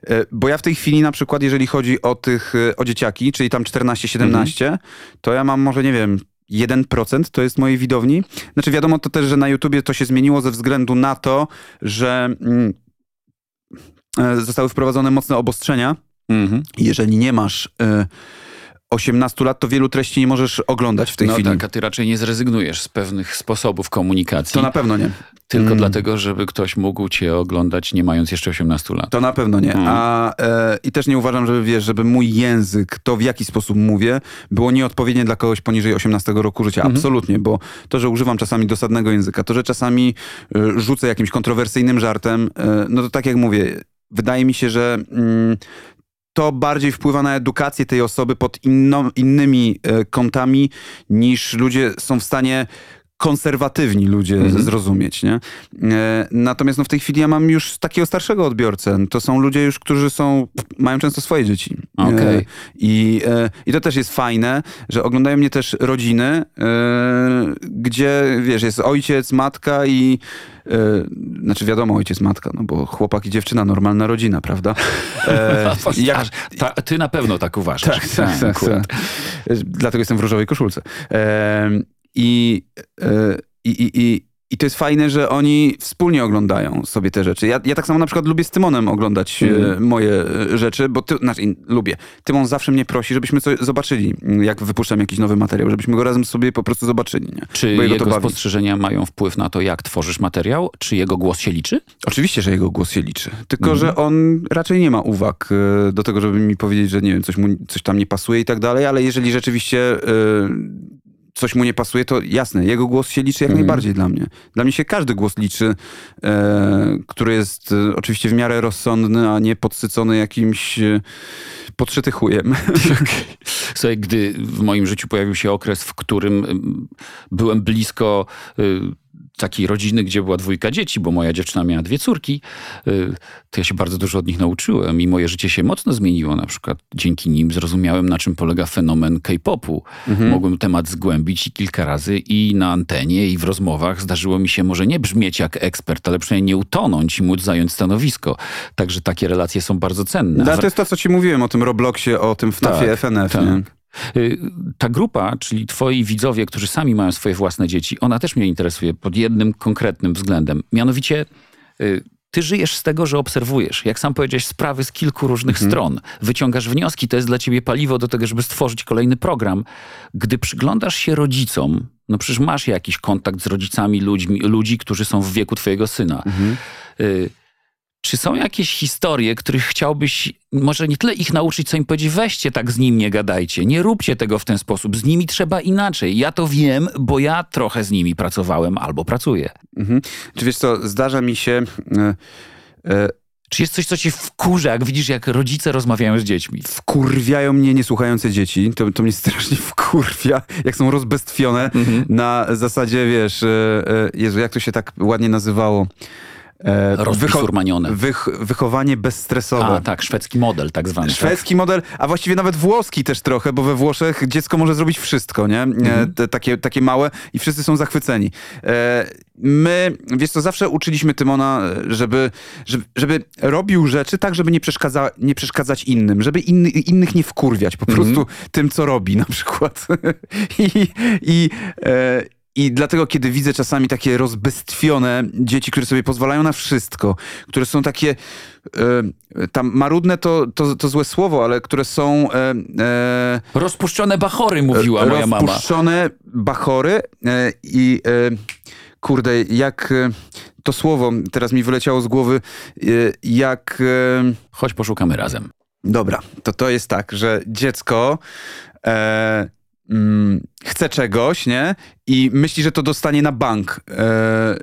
E, bo ja w tej chwili na przykład, jeżeli chodzi o tych, e, o dzieciaki, czyli tam 14-17, mhm. to ja mam może, nie wiem, 1% to jest mojej widowni. Znaczy wiadomo to też, że na YouTubie to się zmieniło ze względu na to, że mm, e, zostały wprowadzone mocne obostrzenia. Mhm. Jeżeli nie masz... Y 18 lat, to wielu treści nie możesz oglądać w tej no chwili. Tak, a ty raczej nie zrezygnujesz z pewnych sposobów komunikacji. To na pewno nie. Tylko mm. dlatego, żeby ktoś mógł cię oglądać nie mając jeszcze 18 lat. To na pewno nie. Mm. A, e, I też nie uważam, żeby wiesz, żeby mój język, to w jaki sposób mówię, było nieodpowiednie dla kogoś poniżej 18 roku życia. Mm. Absolutnie, bo to, że używam czasami dosadnego języka, to, że czasami e, rzucę jakimś kontrowersyjnym żartem, e, no to tak jak mówię, wydaje mi się, że mm, to bardziej wpływa na edukację tej osoby pod inno, innymi e, kątami niż ludzie są w stanie konserwatywni ludzie mhm. zrozumieć, nie? E, natomiast no, w tej chwili ja mam już takiego starszego odbiorcę. To są ludzie już, którzy są, mają często swoje dzieci. Okay. I, I to też jest fajne, że oglądają mnie też rodziny, gdzie, wiesz, jest ojciec, matka i znaczy wiadomo, ojciec, matka, no bo chłopak i dziewczyna, normalna rodzina, prawda? E, jak... ta, ty na pewno tak uważasz. Tak, tak, tak, tak. Dlatego jestem w różowej koszulce. E, i, e, i, i, i i to jest fajne, że oni wspólnie oglądają sobie te rzeczy. Ja, ja tak samo na przykład lubię z Tymonem oglądać mm. moje e, rzeczy, bo ty, znaczy, lubię. Tymon zawsze mnie prosi, żebyśmy coś zobaczyli, jak wypuszczam jakiś nowy materiał, żebyśmy go razem sobie po prostu zobaczyli. Nie? Czy jego, jego spostrzeżenia mają wpływ na to, jak tworzysz materiał? Czy jego głos się liczy? Oczywiście, że jego głos się liczy. Tylko, mm. że on raczej nie ma uwag do tego, żeby mi powiedzieć, że nie wiem, coś, mu, coś tam nie pasuje i tak dalej, ale jeżeli rzeczywiście coś mu nie pasuje, to jasne, jego głos się liczy jak mm. najbardziej dla mnie. Dla mnie się każdy głos liczy, e, który jest e, oczywiście w miarę rozsądny, a nie podsycony jakimś e, podszyty chujem. Słuchaj, gdy w moim życiu pojawił się okres, w którym byłem blisko e, takiej rodziny, gdzie była dwójka dzieci, bo moja dziewczyna miała dwie córki, y, to ja się bardzo dużo od nich nauczyłem i moje życie się mocno zmieniło. Na przykład dzięki nim zrozumiałem, na czym polega fenomen K-popu. Mhm. Mogłem temat zgłębić i kilka razy i na antenie, i w rozmowach zdarzyło mi się może nie brzmieć jak ekspert, ale przynajmniej nie utonąć i móc zająć stanowisko. Także takie relacje są bardzo cenne. No, to jest to, co ci mówiłem o tym Robloxie, o tym FNAFie tak, FNF. Tak. Nie? Y, ta grupa, czyli twoi widzowie, którzy sami mają swoje własne dzieci, ona też mnie interesuje pod jednym konkretnym względem. Mianowicie y, ty żyjesz z tego, że obserwujesz, jak sam powiedziałeś, sprawy z kilku różnych mhm. stron. Wyciągasz wnioski, to jest dla ciebie paliwo do tego, żeby stworzyć kolejny program. Gdy przyglądasz się rodzicom, no przecież masz jakiś kontakt z rodzicami ludźmi, ludzi, którzy są w wieku twojego syna. Mhm. Y czy są jakieś historie, których chciałbyś może nie tyle ich nauczyć, co im powiedzieć, weźcie tak z nim, nie gadajcie, nie róbcie tego w ten sposób, z nimi trzeba inaczej. Ja to wiem, bo ja trochę z nimi pracowałem albo pracuję. Mhm. Czy wiesz co, zdarza mi się... E, e, czy jest coś, co cię wkurza, jak widzisz, jak rodzice rozmawiają z dziećmi? Wkurwiają mnie niesłuchające dzieci. To, to mnie strasznie wkurwia, jak są rozbestwione mhm. na zasadzie, wiesz, e Jezu, jak to się tak ładnie nazywało? E, Rozbifurmanione. Wych, wychowanie bezstresowe. A, tak, szwedzki model tak zwany. Tak? Szwedzki tak? model, a właściwie nawet włoski też trochę, bo we Włoszech dziecko może zrobić wszystko, nie? E, mhm. Te, takie, takie małe i wszyscy są zachwyceni. E, my, wiesz co, zawsze uczyliśmy Tymona, żeby, żeby, żeby robił rzeczy tak, żeby nie, przeszkadza, nie przeszkadzać innym, żeby inny, innych nie wkurwiać po mhm. prostu tym, co robi na przykład. I, i e, i dlatego, kiedy widzę czasami takie rozbestwione dzieci, które sobie pozwalają na wszystko, które są takie, e, tam marudne to, to, to złe słowo, ale które są... E, e, rozpuszczone bachory, mówiła moja mama. Rozpuszczone bachory e, i e, kurde, jak e, to słowo teraz mi wyleciało z głowy, jak... Choć poszukamy razem. Dobra, to to jest tak, że dziecko mm, chce czegoś, nie? I myśli, że to dostanie na bank. E,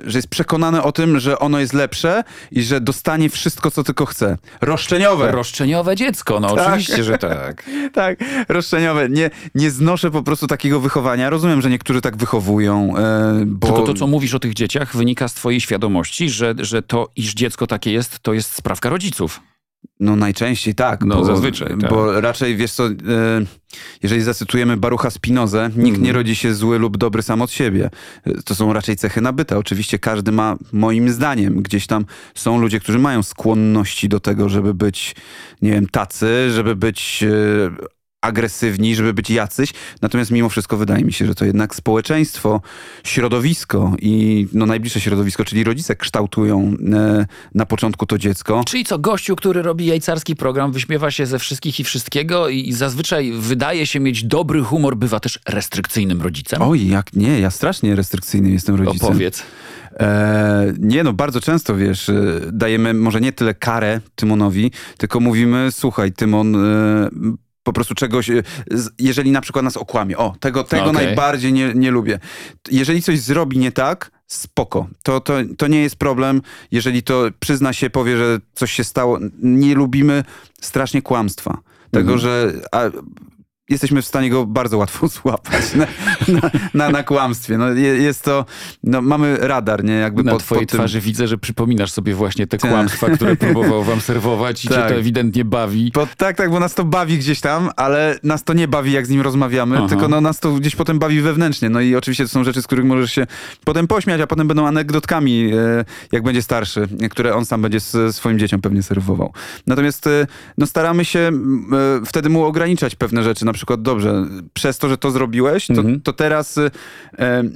że jest przekonany o tym, że ono jest lepsze i że dostanie wszystko, co tylko chce. Roszczeniowe. Roszczeniowe dziecko, no tak. oczywiście, że tak. tak, roszczeniowe. Nie, nie znoszę po prostu takiego wychowania. Rozumiem, że niektórzy tak wychowują, e, bo... Tylko to, co mówisz o tych dzieciach, wynika z twojej świadomości, że, że to, iż dziecko takie jest, to jest sprawka rodziców. No najczęściej tak. No bo, zazwyczaj. Tak. Bo raczej, wiesz co, e, jeżeli zacytujemy Barucha Spinozę, nikt mm. nie rodzi się zły lub dobry sam od siebie. To są raczej cechy nabyte. Oczywiście każdy ma, moim zdaniem, gdzieś tam są ludzie, którzy mają skłonności do tego, żeby być, nie wiem, tacy, żeby być e, agresywni, żeby być jacyś. Natomiast mimo wszystko wydaje mi się, że to jednak społeczeństwo, środowisko i no, najbliższe środowisko, czyli rodzice kształtują e, na początku to dziecko. Czyli co, gościu, który robi jajcarski program, wyśmiewa się ze wszystkich i wszystkiego i zazwyczaj wydaje się mieć dobry humor, bywa też restrykcyjnym rodzicem? Oj, jak nie, ja strasznie restrykcyjny jestem rodzicem. Opowiedz. E, nie no, bardzo często, wiesz, e, dajemy może nie tyle karę Tymonowi, tylko mówimy, słuchaj, Tymon... E, po prostu czegoś, e, jeżeli na przykład nas okłamie. O, tego, tego okay. najbardziej nie, nie lubię. Jeżeli coś zrobi nie tak, spoko. To, to, to nie jest problem, jeżeli to przyzna się, powie, że coś się stało. Nie lubimy strasznie kłamstwa. Tego, mhm. że a, jesteśmy w stanie go bardzo łatwo złapać na, na, na, na kłamstwie. No, jest to, no, mamy radar, nie? Jakby na pod, twojej pod tym... twarzy widzę, że przypominasz sobie właśnie te kłamstwa, które próbował wam serwować i tak. cię to ewidentnie bawi. Bo, tak, tak, bo nas to bawi gdzieś tam, ale nas to nie bawi, jak z nim rozmawiamy, Aha. tylko no, nas to gdzieś potem bawi wewnętrznie. No i oczywiście to są rzeczy, z których możesz się potem pośmiać, a potem będą anegdotkami, e, jak będzie starszy, które on sam będzie swoim dzieciom pewnie serwował. Natomiast e, no, staramy się e, wtedy mu ograniczać pewne rzeczy, na przykład dobrze, przez to, że to zrobiłeś, to, mhm. to teraz e,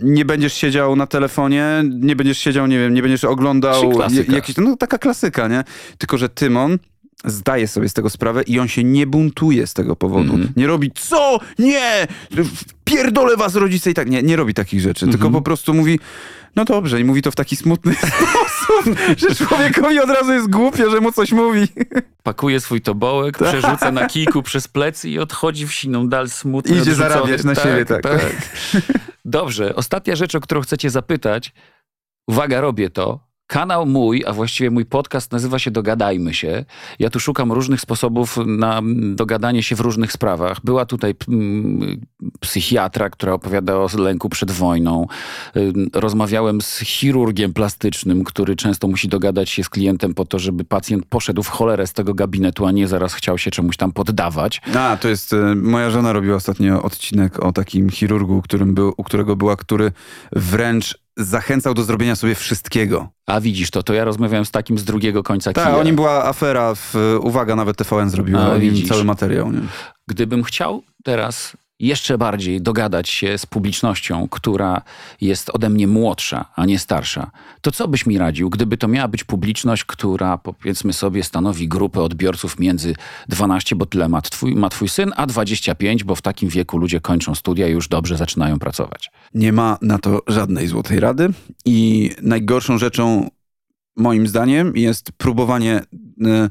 nie będziesz siedział na telefonie, nie będziesz siedział, nie wiem, nie będziesz oglądał jakiś, no taka klasyka, nie? Tylko, że Tymon zdaje sobie z tego sprawę i on się nie buntuje z tego powodu. Mm -hmm. Nie robi, co? Nie! Pierdolę was rodzice i tak. Nie, nie robi takich rzeczy, mm -hmm. tylko mhm. po prostu mówi, no dobrze, i mówi to w taki smutny sposób, że człowiekowi od razu jest głupio, że mu coś mówi. Pakuje swój tobołek, tak. przerzuca na kijku przez plecy i odchodzi w siną dal smutny. Idzie zarabiać na tak, siebie, tak. tak. Dobrze, ostatnia rzecz, o którą chcę cię zapytać. Uwaga, robię to. Kanał mój, a właściwie mój podcast nazywa się Dogadajmy się. Ja tu szukam różnych sposobów na dogadanie się w różnych sprawach. Była tutaj psychiatra, która opowiada o lęku przed wojną. Rozmawiałem z chirurgiem plastycznym, który często musi dogadać się z klientem po to, żeby pacjent poszedł w cholerę z tego gabinetu, a nie zaraz chciał się czemuś tam poddawać. A, to jest... E, moja żona robiła ostatnio odcinek o takim chirurgu, którym był, u którego była, który wręcz zachęcał do zrobienia sobie wszystkiego. A widzisz to, to ja rozmawiałem z takim z drugiego końca Tak, o nim była afera, w, uwaga, nawet TVN zrobił o nim cały materiał. Nie? Gdybym chciał teraz jeszcze bardziej dogadać się z publicznością, która jest ode mnie młodsza, a nie starsza, to co byś mi radził, gdyby to miała być publiczność, która powiedzmy sobie stanowi grupę odbiorców między 12, bo tyle ma twój, ma twój syn, a 25, bo w takim wieku ludzie kończą studia i już dobrze zaczynają pracować? Nie ma na to żadnej złotej rady i najgorszą rzeczą moim zdaniem jest próbowanie... Yy,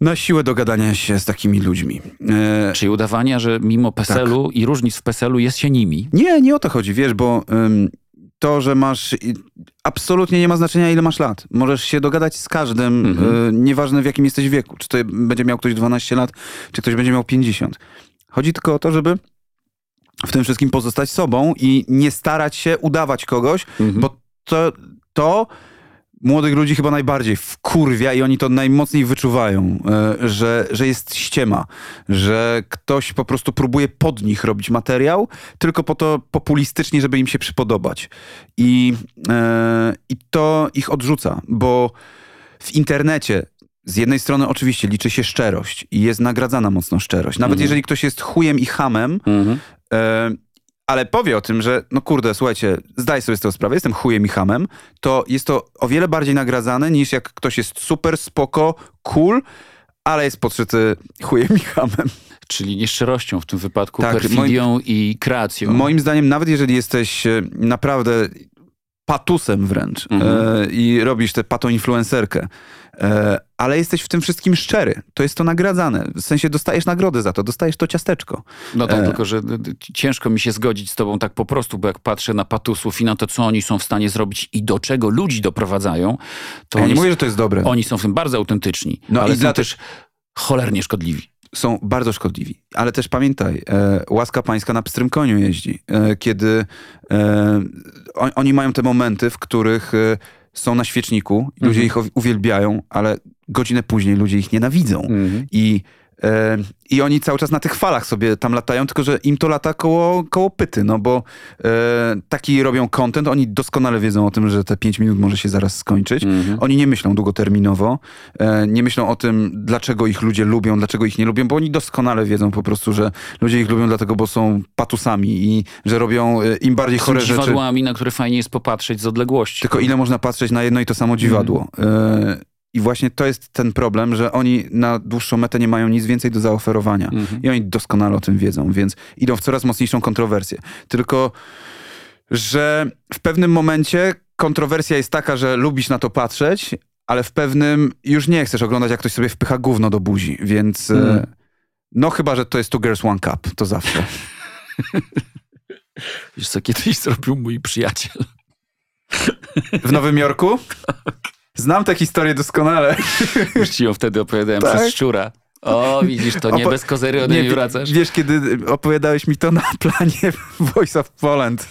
na siłę dogadania się z takimi ludźmi. E... Czyli udawania, że mimo PESEL-u tak. i różnic w PESEL-u jest się nimi? Nie, nie o to chodzi, wiesz, bo ym, to, że masz... Absolutnie nie ma znaczenia, ile masz lat. Możesz się dogadać z każdym, mhm. y, nieważne w jakim jesteś wieku. Czy to będzie miał ktoś 12 lat, czy ktoś będzie miał 50. Chodzi tylko o to, żeby w tym wszystkim pozostać sobą i nie starać się udawać kogoś, mhm. bo to, to młodych ludzi chyba najbardziej wkurwia i oni to najmocniej wyczuwają, e, że, że jest ściema, że ktoś po prostu próbuje pod nich robić materiał, tylko po to populistycznie, żeby im się przypodobać. I, e, i to ich odrzuca, bo w internecie z jednej strony oczywiście liczy się szczerość i jest nagradzana mocno szczerość. Nawet mhm. jeżeli ktoś jest chujem i hamem, mhm. Ale powie o tym, że no kurde, słuchajcie, zdaj sobie z tego sprawę, jestem chujem i hamem, to jest to o wiele bardziej nagradzane niż jak ktoś jest super, spoko, cool, ale jest podszyty chujem i hamem. Czyli nieszczerością w tym wypadku, tak, perfidią moim, i kreacją. Moim zdaniem, nawet jeżeli jesteś e, naprawdę patusem wręcz mhm. e, i robisz tę patoinfluencerkę, e, ale jesteś w tym wszystkim szczery. To jest to nagradzane. W sensie dostajesz nagrodę za to, dostajesz to ciasteczko. No tak, e... tylko że ciężko mi się zgodzić z tobą tak po prostu, bo jak patrzę na patusów i na to, co oni są w stanie zrobić i do czego ludzi doprowadzają, to ja nie mówię, że to jest dobre. Oni są w tym bardzo autentyczni, no ale i są też cholernie szkodliwi są bardzo szkodliwi. Ale też pamiętaj, e, łaska pańska na pstrym koniu jeździ. E, kiedy e, on, oni mają te momenty, w których e, są na świeczniku, ludzie mhm. ich uwielbiają, ale godzinę później ludzie ich nienawidzą. Mhm. I i oni cały czas na tych falach sobie tam latają, tylko że im to lata koło, koło pyty, no bo e, taki robią content, oni doskonale wiedzą o tym, że te 5 minut może się zaraz skończyć. Mm-hmm. Oni nie myślą długoterminowo, e, nie myślą o tym, dlaczego ich ludzie lubią, dlaczego ich nie lubią, bo oni doskonale wiedzą po prostu, że ludzie ich lubią dlatego, bo są patusami i że robią e, im bardziej chore rzeczy. dziwadłami, na które fajnie jest popatrzeć z odległości. Tylko ile można patrzeć na jedno i to samo dziwadło. Mm. I właśnie to jest ten problem, że oni na dłuższą metę nie mają nic więcej do zaoferowania. Mhm. I oni doskonale o tym wiedzą, więc idą w coraz mocniejszą kontrowersję. Tylko, że w pewnym momencie kontrowersja jest taka, że lubisz na to patrzeć, ale w pewnym już nie chcesz oglądać, jak ktoś sobie wpycha gówno do buzi, więc mhm. no chyba, że to jest Two Girls One Cup, to zawsze. Wiesz co, kiedyś zrobił mój przyjaciel. W Nowym Jorku? Tak. Znam tę historię doskonale. Już ci ją wtedy opowiadałem tak? przez szczura. O, widzisz, to nie Opo bez kozery ode mnie wracasz. Wiesz, kiedy opowiadałeś mi to na planie Voice of Poland.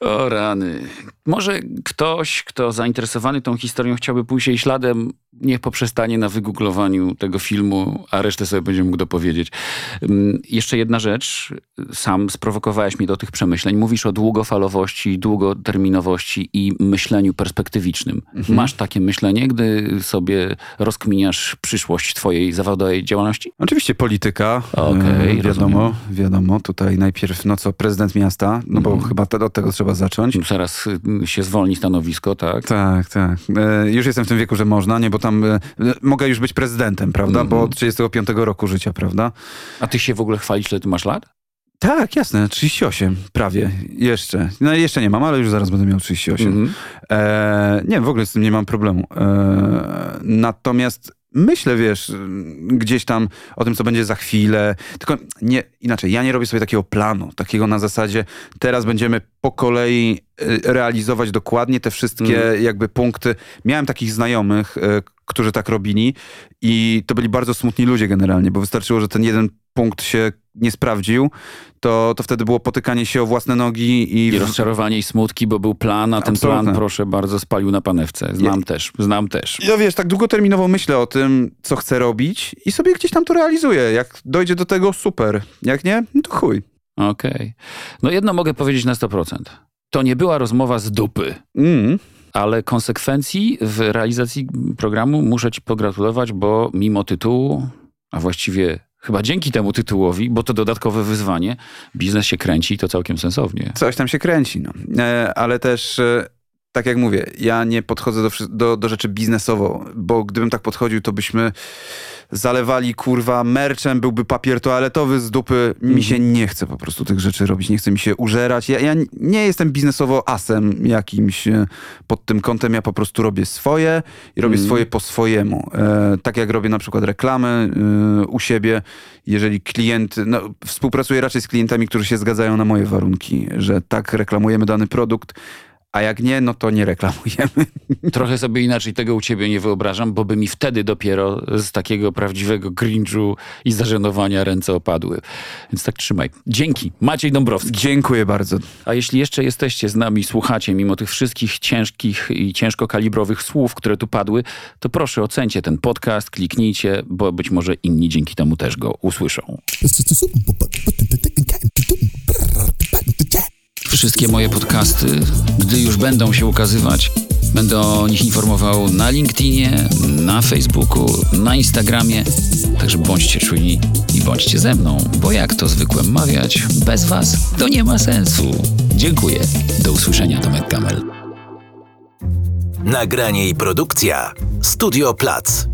O rany. Może ktoś, kto zainteresowany tą historią chciałby pójść jej śladem, niech poprzestanie na wygooglowaniu tego filmu, a resztę sobie będzie mógł dopowiedzieć. Mm, jeszcze jedna rzecz. Sam sprowokowałeś mnie do tych przemyśleń. Mówisz o długofalowości, długoterminowości i myśleniu perspektywicznym. Mhm. Masz takie myślenie, gdy sobie rozkminiasz przyszłość twojej zawodowej działalności? Oczywiście polityka. Okay, e, wiadomo, rozumiem. wiadomo. Tutaj najpierw, no co, prezydent miasta, no bo mhm. chyba te, od tego trzeba zacząć. Zaraz y, się zwolni stanowisko, tak? Tak, tak. E, już jestem w tym wieku, że można, nie, bo tam e, mogę już być prezydentem, prawda? Mm -hmm. Bo od 35 roku życia, prawda? A ty się w ogóle chwalisz, ile ty masz lat? Tak, jasne, 38, prawie, jeszcze. No jeszcze nie mam, ale już zaraz będę miał 38. Mm -hmm. e, nie, w ogóle z tym nie mam problemu. E, natomiast myślę, wiesz, gdzieś tam o tym, co będzie za chwilę. Tylko nie, inaczej, ja nie robię sobie takiego planu, takiego na zasadzie teraz będziemy po kolei y, realizować dokładnie te wszystkie mm. jakby punkty. Miałem takich znajomych, którzy tak robili i to byli bardzo smutni ludzie generalnie, bo wystarczyło, że ten jeden punkt się nie sprawdził, to, to wtedy było potykanie się o własne nogi i... I rozczarowanie i smutki, bo był plan, a ten Absolutnie. plan, proszę bardzo, spalił na panewce. Znam ja, też, znam też. Ja wiesz, tak długoterminowo myślę o tym, co chcę robić i sobie gdzieś tam to realizuję. Jak dojdzie do tego, super. Jak nie, no to chuj. Okej. Okay. No jedno mogę powiedzieć na 100%. To nie była rozmowa z dupy. Mm ale konsekwencji w realizacji programu muszę ci pogratulować, bo mimo tytułu, a właściwie chyba dzięki temu tytułowi, bo to dodatkowe wyzwanie, biznes się kręci i to całkiem sensownie. Coś tam się kręci, no. E, ale też e, tak jak mówię, ja nie podchodzę do, do, do rzeczy biznesowo, bo gdybym tak podchodził, to byśmy zalewali kurwa merczem, byłby papier toaletowy z dupy. Mi się mhm. nie chce po prostu tych rzeczy robić, nie chce mi się użerać. Ja, ja nie jestem biznesowo asem jakimś e, pod tym kątem, ja po prostu robię swoje i robię mm. swoje po swojemu. E, tak jak robię na przykład reklamy e, u siebie, jeżeli klient, no, współpracuję raczej z klientami, którzy się zgadzają na moje warunki, że tak reklamujemy dany produkt, a jak nie, no to nie reklamujemy. Trochę sobie inaczej tego u ciebie nie wyobrażam, bo by mi wtedy dopiero z takiego prawdziwego cringe'u i zażenowania ręce opadły. Więc tak trzymaj. Dzięki. Maciej Dąbrowski. Dziękuję bardzo. A jeśli jeszcze jesteście z nami, słuchacie, mimo tych wszystkich ciężkich i ciężkokalibrowych słów, które tu padły, to proszę ocencie ten podcast, kliknijcie, bo być może inni dzięki temu też go usłyszą. Wszystkie moje podcasty, gdy już będą się ukazywać, będę o nich informował na LinkedInie, na Facebooku, na Instagramie. Także bądźcie czujni i bądźcie ze mną, bo jak to zwykłem mawiać, bez Was to nie ma sensu. Dziękuję. Do usłyszenia, Tomek Kamel. Nagranie i produkcja Studio Plac.